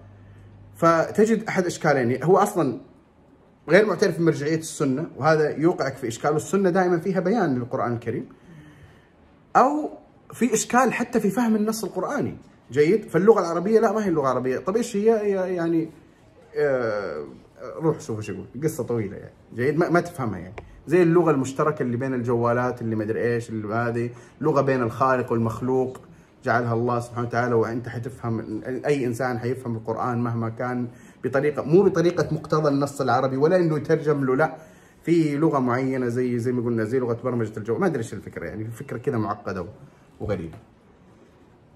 فتجد أحد إشكالين. هو أصلا غير معترف بمرجعية السنة وهذا يوقعك في إشكال والسنة دائما فيها بيان للقرآن الكريم. أو في إشكال حتى في فهم النص القرآني. جيد؟ فاللغة العربية لا ما هي اللغة العربية. طب إيش هي, يعني آه روح شوف إيش يقول. قصة طويلة يعني. جيد؟ ما, ما تفهمها يعني. زي اللغة المشتركة اللي بين الجوالات اللي ما أدري إيش اللي هذه. لغة بين الخالق والمخلوق. جعلها الله سبحانه وتعالى وأنت حتفهم أي إنسان حيفهم القرآن مهما كان. بطريقة مو بطريقة مقتضى النص العربي ولا إنه يترجم له لا. في لغة معينة زي زي ما قلنا زي لغة برمجة الجو. ما أدري إيش الفكرة يعني الفكرة كذا معقدة وغريبة.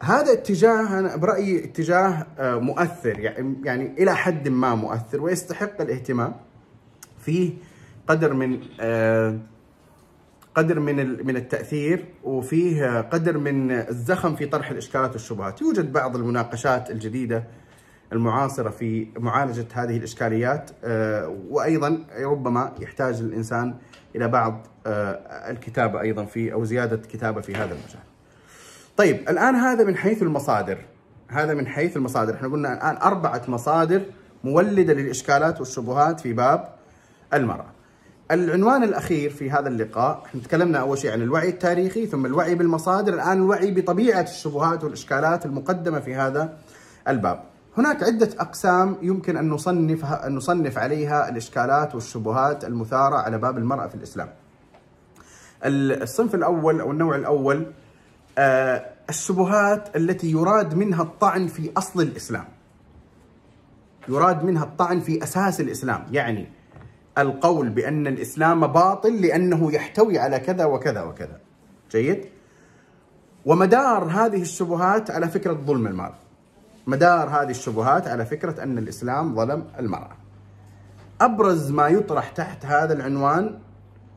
هذا اتجاه أنا برأيي اتجاه آه، مؤثر يعني يعني إلى حد ما مؤثر ويستحق الاهتمام فيه قدر من آه، قدر من من التأثير وفيه قدر من الزخم في طرح الإشكالات والشبهات، يوجد بعض المناقشات الجديدة المعاصرة في معالجة هذه الإشكاليات آه، وأيضا ربما يحتاج الإنسان إلى بعض الكتابة أيضا في أو زيادة كتابة في هذا المجال. طيب الآن هذا من حيث المصادر. هذا من حيث المصادر. إحنا قلنا الآن أربعة مصادر مولدة للإشكالات والشبهات في باب المرأة. العنوان الأخير في هذا اللقاء إحنا تكلمنا أول شيء عن الوعي التاريخي ثم الوعي بالمصادر. الآن الوعي بطبيعة الشبهات والإشكالات المقدمة في هذا الباب. هناك عدة أقسام يمكن أن نصنف أن نصنف عليها الإشكالات والشبهات المثارة على باب المرأة في الإسلام. الصنف الأول أو النوع الأول آه، الشبهات التي يراد منها الطعن في أصل الإسلام. يراد منها الطعن في أساس الإسلام، يعني القول بأن الإسلام باطل لأنه يحتوي على كذا وكذا وكذا. جيد؟ ومدار هذه الشبهات على فكرة ظلم المال. مدار هذه الشبهات على فكرة أن الإسلام ظلم المرأة. أبرز ما يطرح تحت هذا العنوان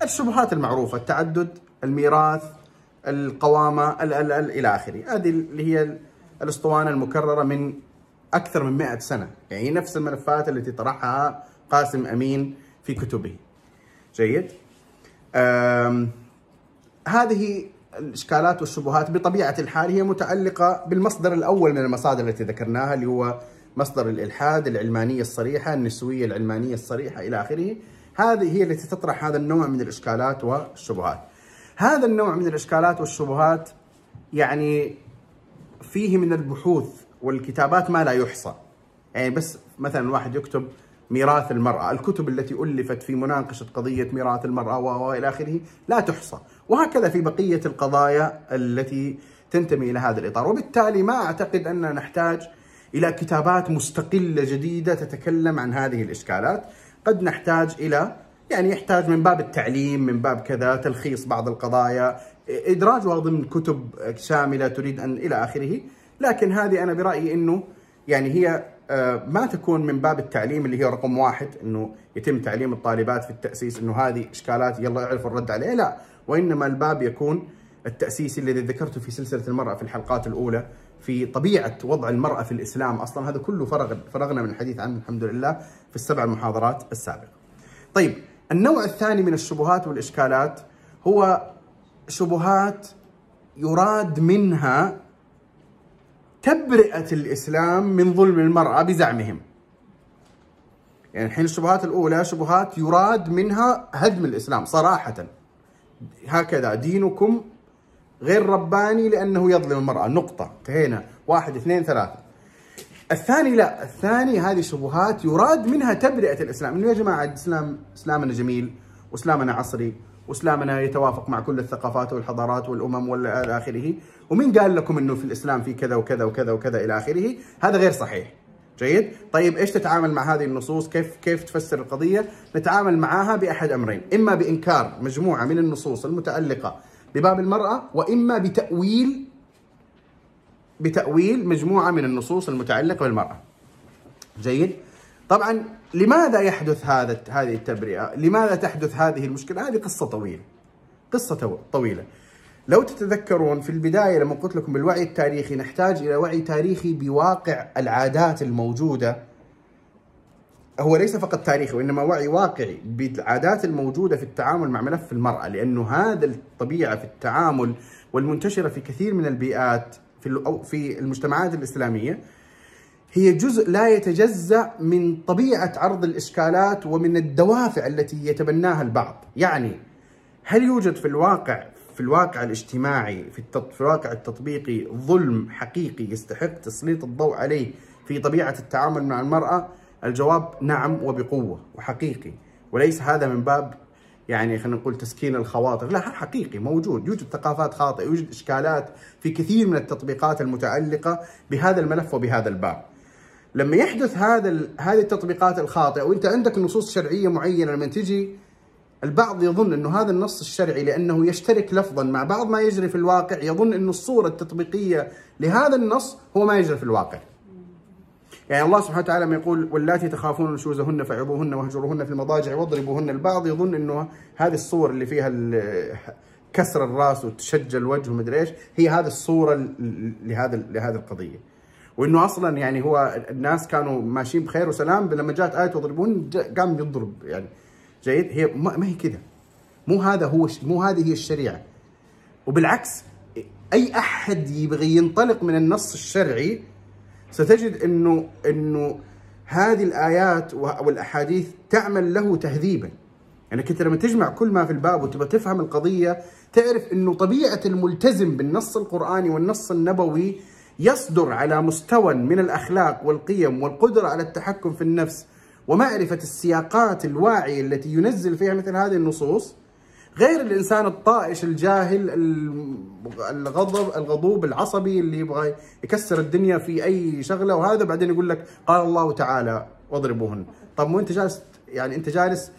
الشبهات المعروفة، التعدد، الميراث، القوامة ال ال ال إلى آخره. هذه اللي هي الأسطوانة المكررة من أكثر من 100 سنة. يعني نفس الملفات التي طرحها قاسم أمين في كتبه. جيد؟ هذه الإشكالات والشبهات بطبيعة الحال هي متعلقة بالمصدر الأول من المصادر التي ذكرناها اللي هو مصدر الإلحاد العلمانية الصريحة النسوية العلمانية الصريحة إلى آخره. هذه هي التي تطرح هذا النوع من الإشكالات والشبهات. هذا النوع من الإشكالات والشبهات يعني فيه من البحوث والكتابات ما لا يحصى. يعني بس مثلا واحد يكتب ميراث المرأة الكتب التي ألفت في مناقشة قضية ميراث المرأة وإلى آخره لا تحصى. وهكذا في بقية القضايا التي تنتمي إلى هذا الإطار. وبالتالي ما أعتقد أننا نحتاج إلى كتابات مستقلة جديدة تتكلم عن هذه الإشكالات. قد نحتاج إلى يعني يحتاج من باب التعليم من باب كذا تلخيص بعض القضايا ادراجها ضمن كتب شاملة تريد أن إلى آخره. لكن هذه أنا برأيي إنه يعني هي آه، ما تكون من باب التعليم اللي هي رقم واحد إنه يتم تعليم الطالبات في التأسيس إنه هذه إشكالات يلا يعرفوا الرد عليها. لا وإنما الباب يكون التاسيسي الذي ذكرته في سلسلة المرأة في الحلقات الأولى في طبيعة وضع المرأة في الإسلام أصلا هذا كله فرغ فرغنا من الحديث عنه الحمد لله في السبع محاضرات السابقة. طيب النوع الثاني من الشبهات والإشكالات هو شبهات يراد منها تبرئة الإسلام من ظلم المرأة بزعمهم. يعني الحين الشبهات الأولى شبهات يراد منها هدم الإسلام صراحة. هكذا دينكم غير رباني لأنه يظلم المرأة. نقطة. انتهينا. واحد اثنين ثلاثة. الثاني لا. الثاني هذه شبهات يراد منها تبرئة الإسلام. إنه يا جماعة الإسلام إسلامنا جميل وإسلامنا عصري وإسلامنا يتوافق مع كل الثقافات والحضارات والأمم والى آخره. ومين قال لكم إنه في الإسلام في كذا وكذا وكذا وكذا إلى آخره؟ هذا غير صحيح. جيد؟ طيب إيش تتعامل مع هذه النصوص؟ كيف كيف تفسر القضية؟ نتعامل معها بأحد أمرين. إما بإنكار مجموعة من النصوص المتعلقة بباب المرأة وإما بتاويل بتأويل مجموعة من النصوص المتعلقة بالمرأة. جيد؟ طبعا لماذا يحدث هذا هذه التبرئة؟ لماذا تحدث هذه المشكلة؟ هذه قصة طويلة. قصة طويلة. لو تتذكرون في البداية لما قلت لكم بالوعي التاريخي نحتاج إلى وعي تاريخي بواقع العادات الموجودة. هو ليس فقط تاريخي وإنما وعي واقعي بالعادات الموجودة في التعامل مع ملف المرأة لأنه هذا الطبيعة في التعامل والمنتشرة في كثير من البيئات في في المجتمعات الإسلامية هي جزء لا يتجزأ من طبيعة عرض الإشكالات ومن الدوافع التي يتبناها البعض، يعني هل يوجد في الواقع في الواقع الاجتماعي في, في الواقع التطبيقي ظلم حقيقي يستحق تسليط الضوء عليه في طبيعة التعامل مع المرأة؟ الجواب نعم وبقوة وحقيقي. وليس هذا من باب يعني خلينا نقول تسكين الخواطر. لا حقيقي موجود. يوجد ثقافات خاطئة يوجد إشكالات في كثير من التطبيقات المتعلقة بهذا الملف وبهذا الباب. لما يحدث هذا هذه التطبيقات الخاطئة وأنت عندك نصوص شرعية معينة لما تجي البعض يظن أنه هذا النص الشرعي لأنه يشترك لفظا مع بعض ما يجري في الواقع. يظن انه الصورة التطبيقية لهذا النص هو ما يجري في الواقع. يعني الله سبحانه وتعالى ما يقول واللاتي تخافون نشوزهن فعظوهن واهجروهن في المضاجع واضربوهن. البعض يظن أنه هذه الصور اللي فيها كسر الرأس وتشج الوجه ومدري إيش هي هذه الصورة لهذا لهذه القضية. وإنه أصلا يعني هو الناس كانوا ماشيين بخير وسلام لما جاءت آية واضربوهن قام يضرب يعني. جيد هي ما هي كذا مو هذا هو مو هذه هي الشريعة. وبالعكس أي أحد يبغي ينطلق من النص الشرعي ستجد انه إنه هذه الآيات والأحاديث تعمل له تهذيبا. يعني كنت لما تجمع كل ما في الباب وتبغى تفهم القضية تعرف إنه طبيعة الملتزم بالنص القرآني والنص النبوي يصدر على مستوى من الأخلاق والقيم والقدرة على التحكم في النفس. ومعرفة السياقات الواعية التي ينزل فيها مثل هذه النصوص غير الإنسان الطائش الجاهل الغضب الغضوب العصبي اللي يبغى يكسر الدنيا في أي شغلة وهذا بعدين يقول لك قال الله تعالى واضربوهن. طب وانت جالس يعني أنت جالس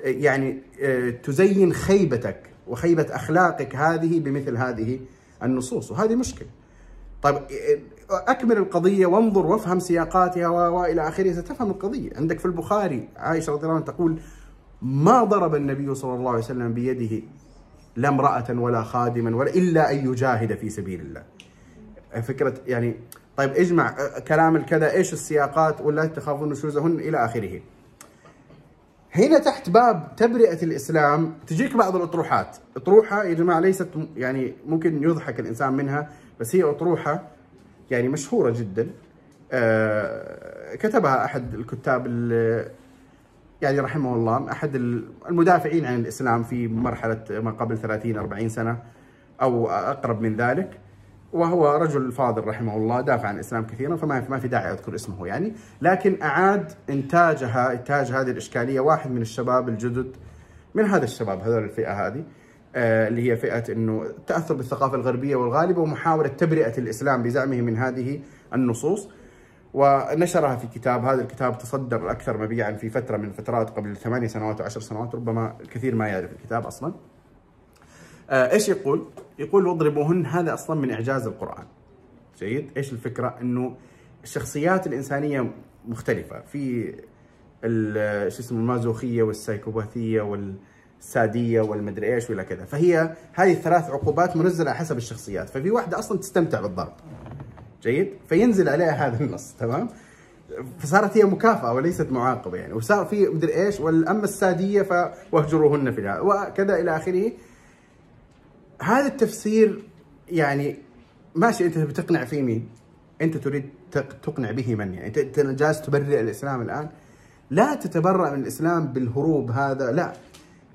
يعني آه، تزين خيبتك وخيبة أخلاقك هذه بمثل هذه النصوص وهذه مشكلة. طيب أكمل القضية وانظر وافهم سياقاتها وإلى آخره ستفهم القضية. عندك في البخاري عائشة رضي الله عنها تقول ما ضرب النبي صلى الله عليه وسلم بيده لا امرأة ولا خادما ولا إلا أن يجاهد في سبيل الله. فكرة يعني طيب اجمع كلام الكذا إيش السياقات ولا تخافون نشوزهن إلى آخره. هنا تحت باب تبرئة الإسلام تجيك بعض الأطروحات، أطروحة يا جماعة ليست يعني ممكن يضحك الإنسان منها بس هي أطروحة يعني مشهورة جدا. آه كتبها أحد الكتاب يعني رحمه الله أحد المدافعين عن الإسلام في مرحلة ما قبل 30 40 سنة أو أقرب من ذلك. وهو رجل فاضل رحمه الله دافع عن الإسلام كثيرا فما ما في داعي أذكر اسمه يعني. لكن أعاد انتاجها إنتاج هذه الإشكالية واحد من الشباب الجدد من هذا الشباب هذول الفئة هذه. اللي هي فئة إنه التاثر بالثقافة الغربية والغالبة ومحاولة تبرئة الإسلام بزعمه من هذه النصوص. ونشرها في كتاب هذا الكتاب تصدر أكثر مبيعا في فترة من الفترات قبل ثمانية سنوات وعشر سنوات ربما الكثير ما يعرف الكتاب أصلا. آه إيش يقول؟ يقول واضربوهن هذا أصلا من إعجاز القرآن. جيد. إيش الفكرة؟ إنه الشخصيات الإنسانية مختلفة. في شو اسمه المازوخية والسايكوباثية والساديه والمدري إيش ولا كذا. فهي هذه الثلاث عقوبات منزلة حسب الشخصيات. ففي واحدة أصلا تستمتع بالضرب. جيد؟ فينزل عليها هذا النص تمام؟ فصارت هي مكافأة وليست معاقبة يعني. وصار في مدري إيش واما الساديه فواهجروهن في وكذا إلى آخره. هذا التفسير يعني ماشي أنت بتقنع فيه مين؟ أنت تريد تقنع به من يعني؟ أنت جالس تبرئ الإسلام الآن؟ لا تتبرأ من الإسلام بالهروب هذا لا.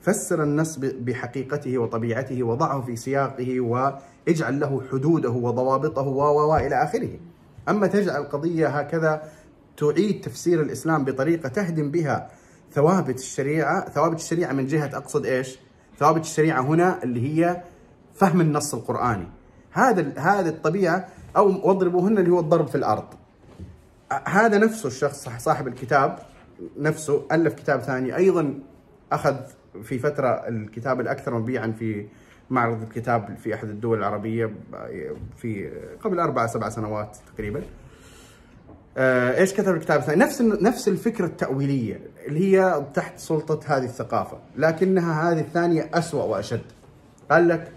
فسر النص بحقيقته وطبيعته وضعه في سياقه واجعل له حدوده وضوابطه و إلى آخره. أما تجعل القضية هكذا تعيد تفسير الإسلام بطريقة تهدم بها ثوابت الشريعة، ثوابت الشريعة من جهة أقصد إيش؟ ثوابت الشريعة هنا اللي هي فهم النص القرآني. هذا هذه الطبيعة أو واضربوهن اللي هو الضرب في الأرض. هذا نفسه الشخص صاحب الكتاب نفسه ألف كتاب ثاني أيضا أخذ في فترة الكتاب الأكثر مبيعا في معرض الكتاب في أحد الدول العربية في قبل أربع سبع سنوات تقريبا. آه، إيش كتب الكتاب الثاني؟ نفس نفس الفكرة التأويلية اللي هي تحت سلطة هذه الثقافة، لكنها هذه الثانية اسوء وأشد. قال لك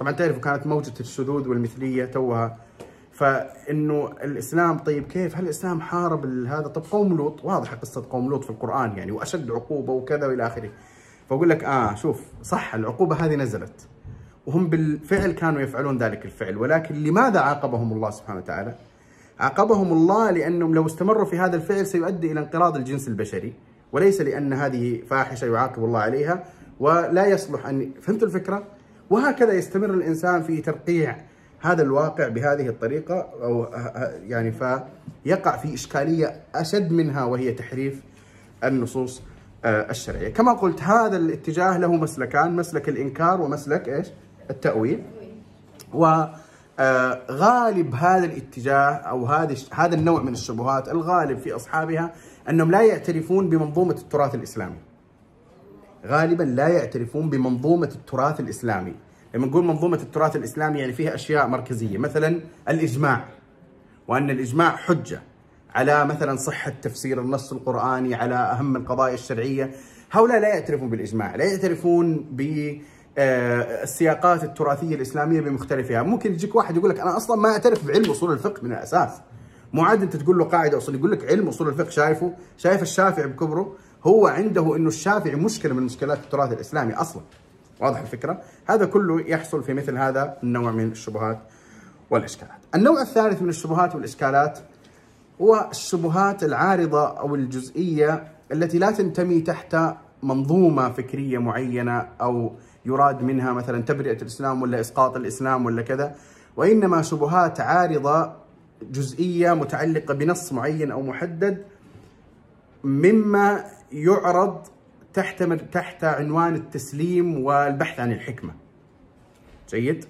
طبعا تعرفوا كانت موجة الشذوذ والمثلية توها فإنه الإسلام طيب كيف هل الإسلام حارب هذا طب قوم لوط واضحة قصة قوم لوط في القرآن يعني وأشد عقوبة وكذا وإلى آخره فأقول لك آه شوف صح العقوبة هذه نزلت وهم بالفعل كانوا يفعلون ذلك الفعل ولكن لماذا عاقبهم الله سبحانه وتعالى؟ عاقبهم الله لأنهم لو استمروا في هذا الفعل سيؤدي إلى انقراض الجنس البشري وليس لأن هذه فاحشة يعاقب الله عليها ولا يصلح أن فهمت الفكرة؟ وهكذا يستمر الإنسان في ترقيع هذا الواقع بهذه الطريقة أو يعني فيقع في إشكالية أشد منها وهي تحريف النصوص الشرعية، كما قلت هذا الاتجاه له مسلكان، مسلك الإنكار ومسلك إيش؟ التأويل. وغالب آه، هذا الاتجاه أو هذا هذا النوع من الشبهات الغالب في أصحابها أنهم لا يعترفون بمنظومة التراث الإسلامي. غالبا لا يعترفون بمنظومة التراث الإسلامي، لما نقول منظومة التراث الإسلامي يعني فيها أشياء مركزية، مثلا الإجماع وأن الإجماع حجة على مثلا صحة تفسير النص القرآني على أهم القضايا الشرعية، هؤلاء لا يعترفون بالإجماع، لا يعترفون ب آه، السياقات التراثية الإسلامية بمختلفها، ممكن يجيك واحد يقول لك أنا أصلا ما أعترف بعلم أصول الفقه من الأساس. مو عاد أنت تقول له قاعدة أصول يقول لك علم أصول الفقه شايفه؟ شايف الشافعي بكبره؟ هو عنده إنه الشافعي مشكلة من مشكلات التراث الإسلامي أصلا. واضح الفكرة؟ هذا كله يحصل في مثل هذا النوع من الشبهات والإشكالات. النوع الثالث من الشبهات والإشكالات هو الشبهات العارضة أو الجزئية التي لا تنتمي تحت منظومة فكرية معينة أو يراد منها مثلا تبرئة الإسلام ولا إسقاط الإسلام ولا كذا وإنما شبهات عارضة جزئية متعلقة بنص معين أو محدد مما يعرض تحت تحت عنوان التسليم والبحث عن الحكمة. جيد؟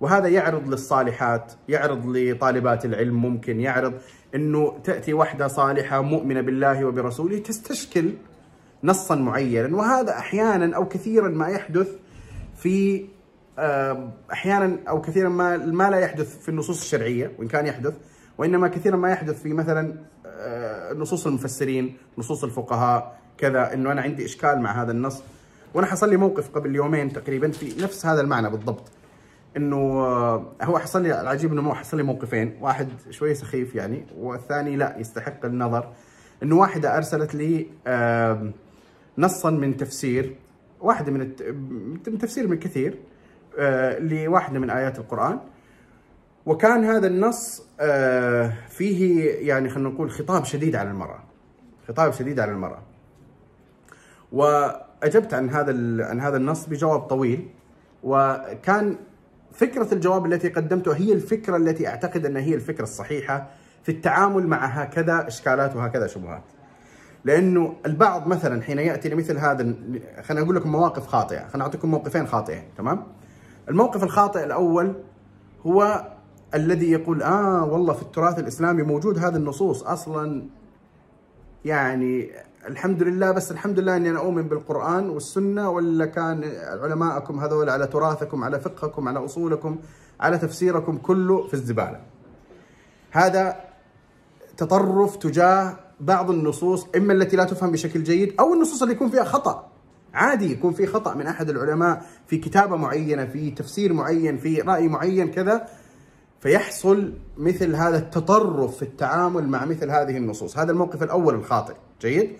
وهذا يعرض للصالحات، يعرض لطالبات العلم ممكن يعرض إنه تأتي واحدة صالحة مؤمنة بالله وبرسوله تستشكل نصا معينا. وهذا أحيانا أو كثيرا ما يحدث في أحيانا أو كثيرا ما ما لا يحدث في النصوص الشرعية وإن كان يحدث وإنما كثيرا ما يحدث في مثلا نصوص المفسرين، نصوص الفقهاء، كذا. إنه أنا عندي إشكال مع هذا النص. وأنا حصل لي موقف قبل يومين تقريبا في نفس هذا المعنى بالضبط. إنه هو حصل لي العجيب إنه حصل لي موقفين. واحد شوي سخيف يعني والثاني لا يستحق النظر. إنه واحدة أرسلت لي نصا من تفسير واحدة من من تفسير من كثير آه، لواحدة من آيات القرآن. وكان هذا النص آه، فيه يعني خلينا نقول خطاب شديد على المرأة. خطاب شديد على المرأة. وأجبت عن هذا عن هذا النص بجواب طويل. وكان فكرة الجواب التي قدمته هي الفكرة التي أعتقد انها هي الفكرة الصحيحة في التعامل مع هكذا إشكالات وهكذا شبهات. لأنه البعض مثلا حين يأتي لمثل هذا خليني أقول لكم مواقف خاطئة، خليني أعطيكم موقفين خاطئين، تمام؟ الموقف الخاطئ الأول هو الذي يقول آه والله في التراث الإسلامي موجود هذه النصوص أصلا يعني الحمد لله بس الحمد لله إني أنا أؤمن بالقرآن والسنة ولا كان علماءكم هذول على تراثكم على فقهكم على أصولكم على تفسيركم كله في الزبالة. هذا تطرف تجاه بعض النصوص إما التي لا تفهم بشكل جيد أو النصوص اللي يكون فيها خطأ. عادي يكون في خطأ من أحد العلماء في كتابة معينة في تفسير معين في رأي معين كذا فيحصل مثل هذا التطرف في التعامل مع مثل هذه النصوص هذا الموقف الأول الخاطئ جيد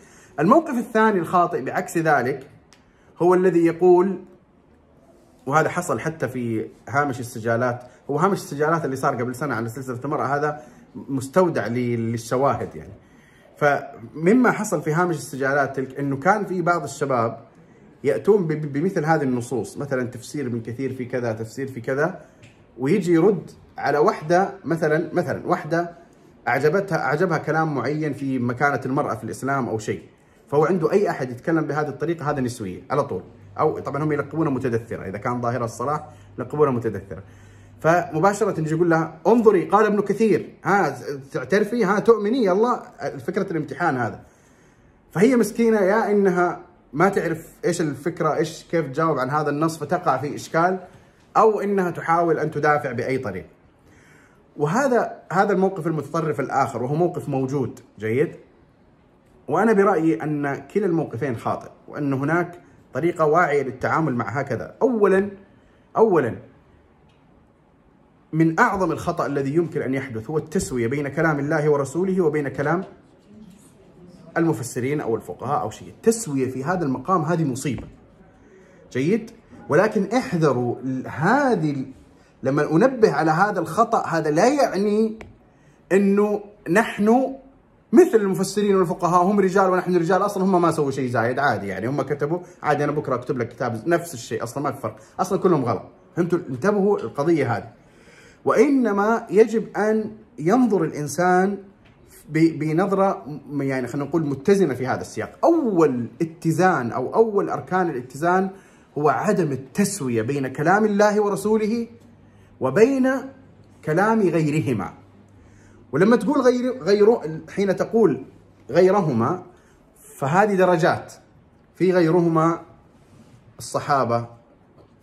الموقف الثاني الخاطئ بعكس ذلك هو الذي يقول وهذا حصل حتى في هامش السجالات هو هامش السجالات اللي صار قبل سنة على سلسلة المرأة هذا مستودع للشواهد يعني. فمما حصل في هامش السجالات تلك إنه كان في بعض الشباب يأتون بمثل هذه النصوص مثلا تفسير من كثير في كذا تفسير في كذا ويجي يرد على وحدة مثلا مثلا وحدة اعجبتها أعجبها كلام معين في مكانة المرأة في الإسلام أو شيء. فهو عنده أي أحد يتكلم بهذه الطريقة هذا نسويه على طول. أو طبعا هم يلقبونها متدثره إذا كان ظاهره الصلاح يلقبونها متدثره فمباشرة يجي يقول لها انظري قال ابن كثير. ها تعترفي ها تؤمني يلا فكرة الامتحان هذا. فهي مسكينة يا إنها ما تعرف إيش الفكرة إيش كيف تجاوب عن هذا النص فتقع في إشكال أو إنها تحاول أن تدافع بأي طريقه وهذا هذا الموقف المتطرف الآخر وهو موقف موجود جيد. وأنا برأيي أن كلا الموقفين خاطئ وأن هناك طريقة واعية للتعامل مع هكذا. اولا اولا من أعظم الخطأ الذي يمكن أن يحدث هو التسوية بين كلام الله ورسوله وبين كلام المفسرين أو الفقهاء أو شيء. التسوية في هذا المقام هذه مصيبة. جيد؟ ولكن احذروا هذه لما أنبه على هذا الخطأ هذا لا يعني إنه نحن مثل المفسرين والفقهاء هم رجال ونحن رجال أصلا هم ما سووا شيء زايد عادي يعني. هم كتبوا عادي أنا بكرة أكتب لك كتاب نفس الشيء أصلا ما في فرق. أصلا كلهم غلط. فهمتوا انتبهوا القضية هذه. وإنما يجب أن ينظر الإنسان بنظرة يعني خلينا نقول متزنة في هذا السياق. أول اتزان أو أول أركان الاتزان هو عدم التسوية بين كلام الله ورسوله وبين كلام غيرهما. ولما تقول غير غير حين تقول غيرهما فهذه درجات. في غيرهما الصحابة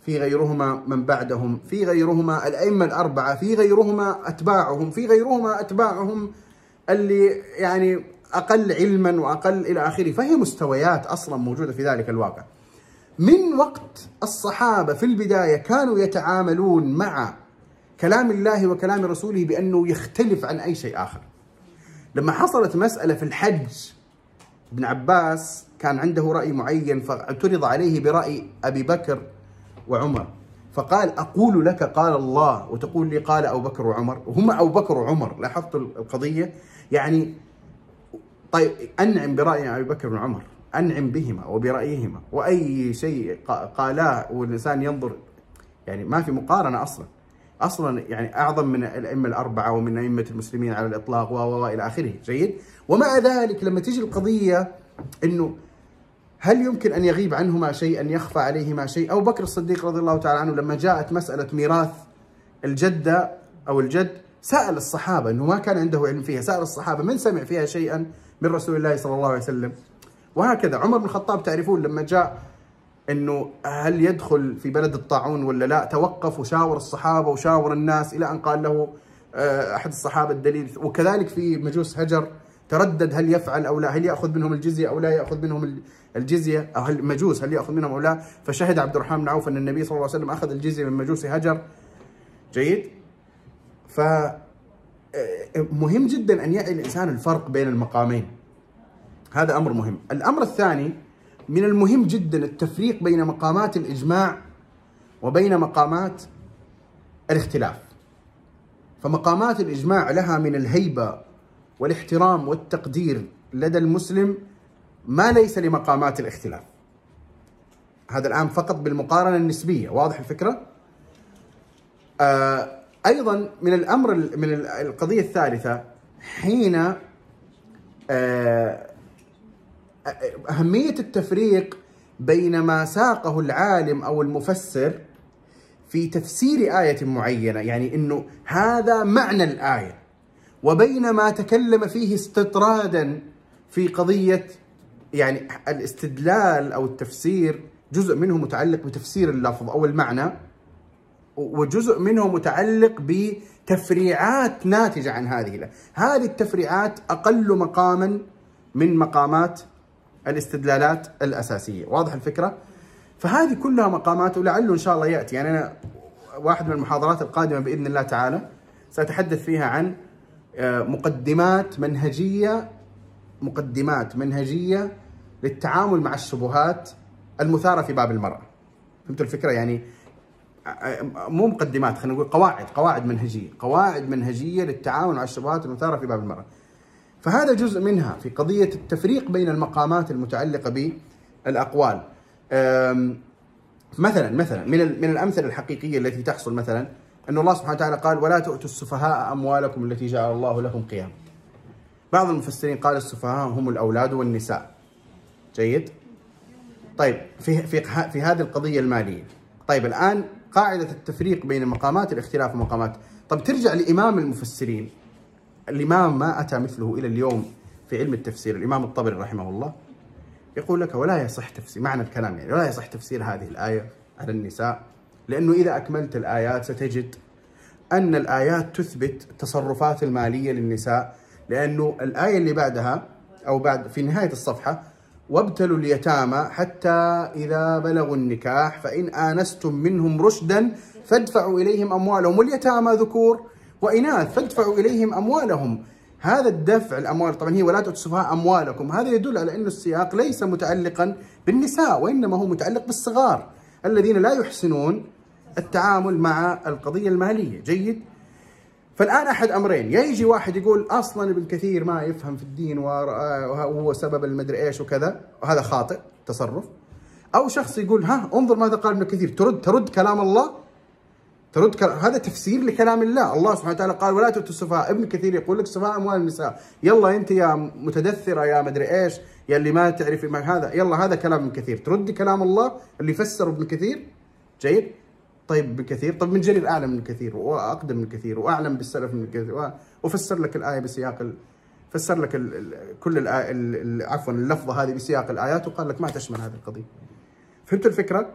في غيرهما من بعدهم في غيرهما الأئمة الأربعة في غيرهما أتباعهم في غيرهما أتباعهم اللي يعني أقل علما وأقل إلى آخره. فهي مستويات أصلا موجودة في ذلك الواقع. من وقت الصحابة في البداية كانوا يتعاملون مع كلام الله وكلام رسوله بأنه يختلف عن أي شيء آخر. لما حصلت مسألة في الحج ابن عباس كان عنده رأي معين فاعترض عليه برأي أبي بكر وعمر. فقال أقول لك قال الله. وتقول لي قال أبو بكر وعمر. وهم أبو بكر وعمر لاحظت القضية؟ يعني طيب أنعم برأي أبي بكر وعمر. أنعم بهما وبرأيهما. وأي شيء قالاه والإنسان ينظر يعني ما في مقارنة أصلاً. أصلا يعني أعظم من الأئمة الأربعة ومن أئمة المسلمين على الإطلاق و إلى آخره. جيد؟ ومع ذلك لما تيجي القضية إنه هل يمكن أن يغيب عنهما شيء ان يخفى عليهما شيء؟ أبو بكر الصديق رضي الله تعالى عنه لما جاءت مسألة ميراث الجده أو الجد سأل الصحابة إنه ما كان عنده علم فيها سأل الصحابة من سمع فيها شيئا من رسول الله صلى الله عليه وسلم؟ وهكذا. عمر بن الخطاب تعرفون لما جاء إنه هل يدخل في بلد الطاعون ولا لا؟ توقف وشاور الصحابة وشاور الناس إلى أن قال له آه، أحد الصحابة الدليل. وكذلك في مجوس هجر تردد هل يفعل أو لا هل يأخذ منهم الجزية أو لا يأخذ منهم الجزية؟ أو هل مجوس هل يأخذ منهم أو لا؟ فشهد عبد الرحمن بن عوف أن النبي صلى الله عليه وسلم أخذ الجزية من مجوس هجر. جيد؟ ف آه، مهم جدا أن يعي الإنسان الفرق بين المقامين. هذا أمر مهم. الأمر الثاني من المهم جدا التفريق بين مقامات الإجماع وبين مقامات الاختلاف فمقامات الإجماع لها من الهيبة والاحترام والتقدير لدى المسلم ما ليس لمقامات الاختلاف هذا الآن فقط بالمقارنة النسبية واضح الفكرة؟ آه أيضا من الأمر من القضية الثالثة حين آه أهمية التفريق بين ما ساقه العالم أو المفسر في تفسير آية معينة يعني أنه هذا معنى الآية وبينما تكلم فيه استطرادا في قضية يعني الاستدلال أو التفسير جزء منه متعلق بتفسير اللفظ أو المعنى وجزء منه متعلق بتفريعات ناتجة عن هذه هذه التفريعات أقل مقاما من مقامات الاستدلالات الأساسية. واضح الفكرة؟ فهذه كلها مقامات ولعله إن شاء الله يأتي. يعني أنا واحد من المحاضرات القادمة بإذن الله تعالى سأتحدث فيها عن آه، مقدمات منهجية مقدمات منهجية للتعامل مع الشبهات المثارة في باب المرأة. فهمتوا الفكرة؟ يعني مو مقدمات خلينا نقول قواعد قواعد منهجية. قواعد منهجية للتعامل مع الشبهات المثارة في باب المرأة. فهذا جزء منها في قضية التفريق بين المقامات المتعلقة بالأقوال. مثلا مثلا من من الأمثلة الحقيقية التي تحصل مثلا أن الله سبحانه وتعالى قال ولا تؤتوا السفهاء أموالكم التي جعل الله لكم قيام بعض المفسرين قال السفهاء هم الأولاد والنساء. جيد؟ طيب في في في هذه القضية المالية. طيب الآن قاعدة التفريق بين مقامات الاختلاف ومقامات طب ترجع لإمام المفسرين. الإمام ما أتى مثله إلى اليوم في علم التفسير. الإمام الطبري رحمه الله يقول لك ولا يصح تفسير معنى الكلام يعني ولا يصح تفسير هذه الآية على النساء لأنه إذا أكملت الآيات ستجد أن الآيات تثبت التصرفات المالية للنساء لأنه الآية اللي بعدها أو بعد في نهاية الصفحة وابتلوا اليتامى حتى إذا بلغوا النكاح فإن آنستم منهم رشدا فادفعوا إليهم أموالهم. واليتامى ذكور وإناث فادفعوا إليهم أموالهم. هذا الدفع الأموال طبعا هي ولا تؤتوا أموالكم. هذا يدل على أن السياق ليس متعلقا بالنساء وإنما هو متعلق بالصغار الذين لا يحسنون التعامل مع القضية المالية. جيد؟ فالآن أحد أمرين. يا يجي واحد يقول أصلا ابن كثير ما يفهم في الدين وهو سبب المدري إيش وكذا وهذا خاطئ تصرف. أو شخص يقول ها انظر ماذا قال ابن كثير ترد ترد كلام الله ترد كلام هذا تفسير لكلام الله. الله سبحانه وتعالى قال ولا تؤتوا السفهاء. ابن كثير يقول لك سفهاء أموال النساء. يلا أنت يا متدثرة يا مدري إيش يا اللي ما تعرفي ما هذا. يلا هذا كلام ابن كثير. تردي كلام الله اللي فسر ابن كثير؟ جيد. طيب بكثير طيب من جرير أعلم من كثير واقدم من كثير وأعلم بالسلف من كثير وفسر لك الآية بسياق ال... فسر لك ال... ال... كل الآية عفوا اللفظة هذه بسياق الآيات وقال لك ما تشمل هذه القضية. فهمت الفكرة؟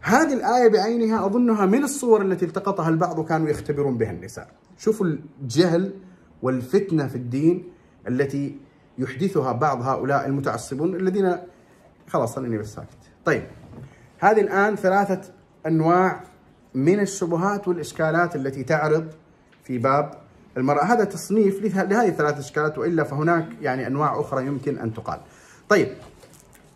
هذه الآية بعينها أظنها من الصور التي التقطها البعض وكانوا يختبرون بها النساء. شوفوا الجهل والفتنة في الدين التي يحدثها بعض هؤلاء المتعصبون الذين خلاص خليني بس ساكت. طيب هذه الآن ثلاثة أنواع من الشبهات والإشكالات التي تعرض في باب المرأة. هذا تصنيف لهذه الثلاث إشكالات وإلا فهناك يعني أنواع أخرى يمكن أن تقال. طيب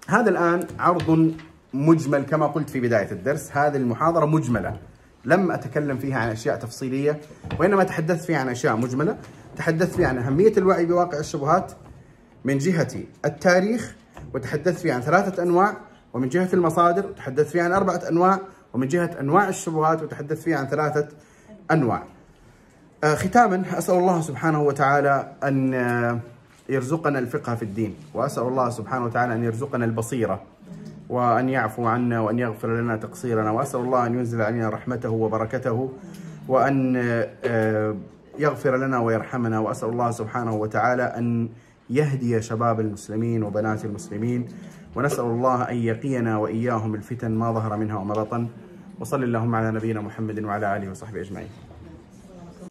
هذا الآن عرض مجمل كما قلت في بداية الدرس، هذه المحاضرة مجملة. لم أتكلم فيها عن أشياء تفصيلية وإنما تحدثت فيها عن أشياء مجملة، تحدثت فيها عن أهمية الوعي بواقع الشبهات من جهة التاريخ وتحدثت فيها عن ثلاثة أنواع ومن جهة المصادر تحدثت فيها عن أربعة أنواع ومن جهة أنواع الشبهات وتحدث فيها عن ثلاثة أنواع. آه، ختاما أسأل الله سبحانه وتعالى أن آه، يرزقنا الفقه في الدين وأسأل الله سبحانه وتعالى أن يرزقنا البصيرة. وأن يعفو عنا وأن يغفر لنا تقصيرنا وأسأل الله أن ينزل علينا رحمته وبركته وأن آه، يغفر لنا ويرحمنا وأسأل الله سبحانه وتعالى أن يهدي شباب المسلمين وبنات المسلمين ونسأل الله أن يقينا وإياهم الفتن ما ظهر منها وما بطن وصل اللهم على نبينا محمد وعلى آله وصحبه أجمعين.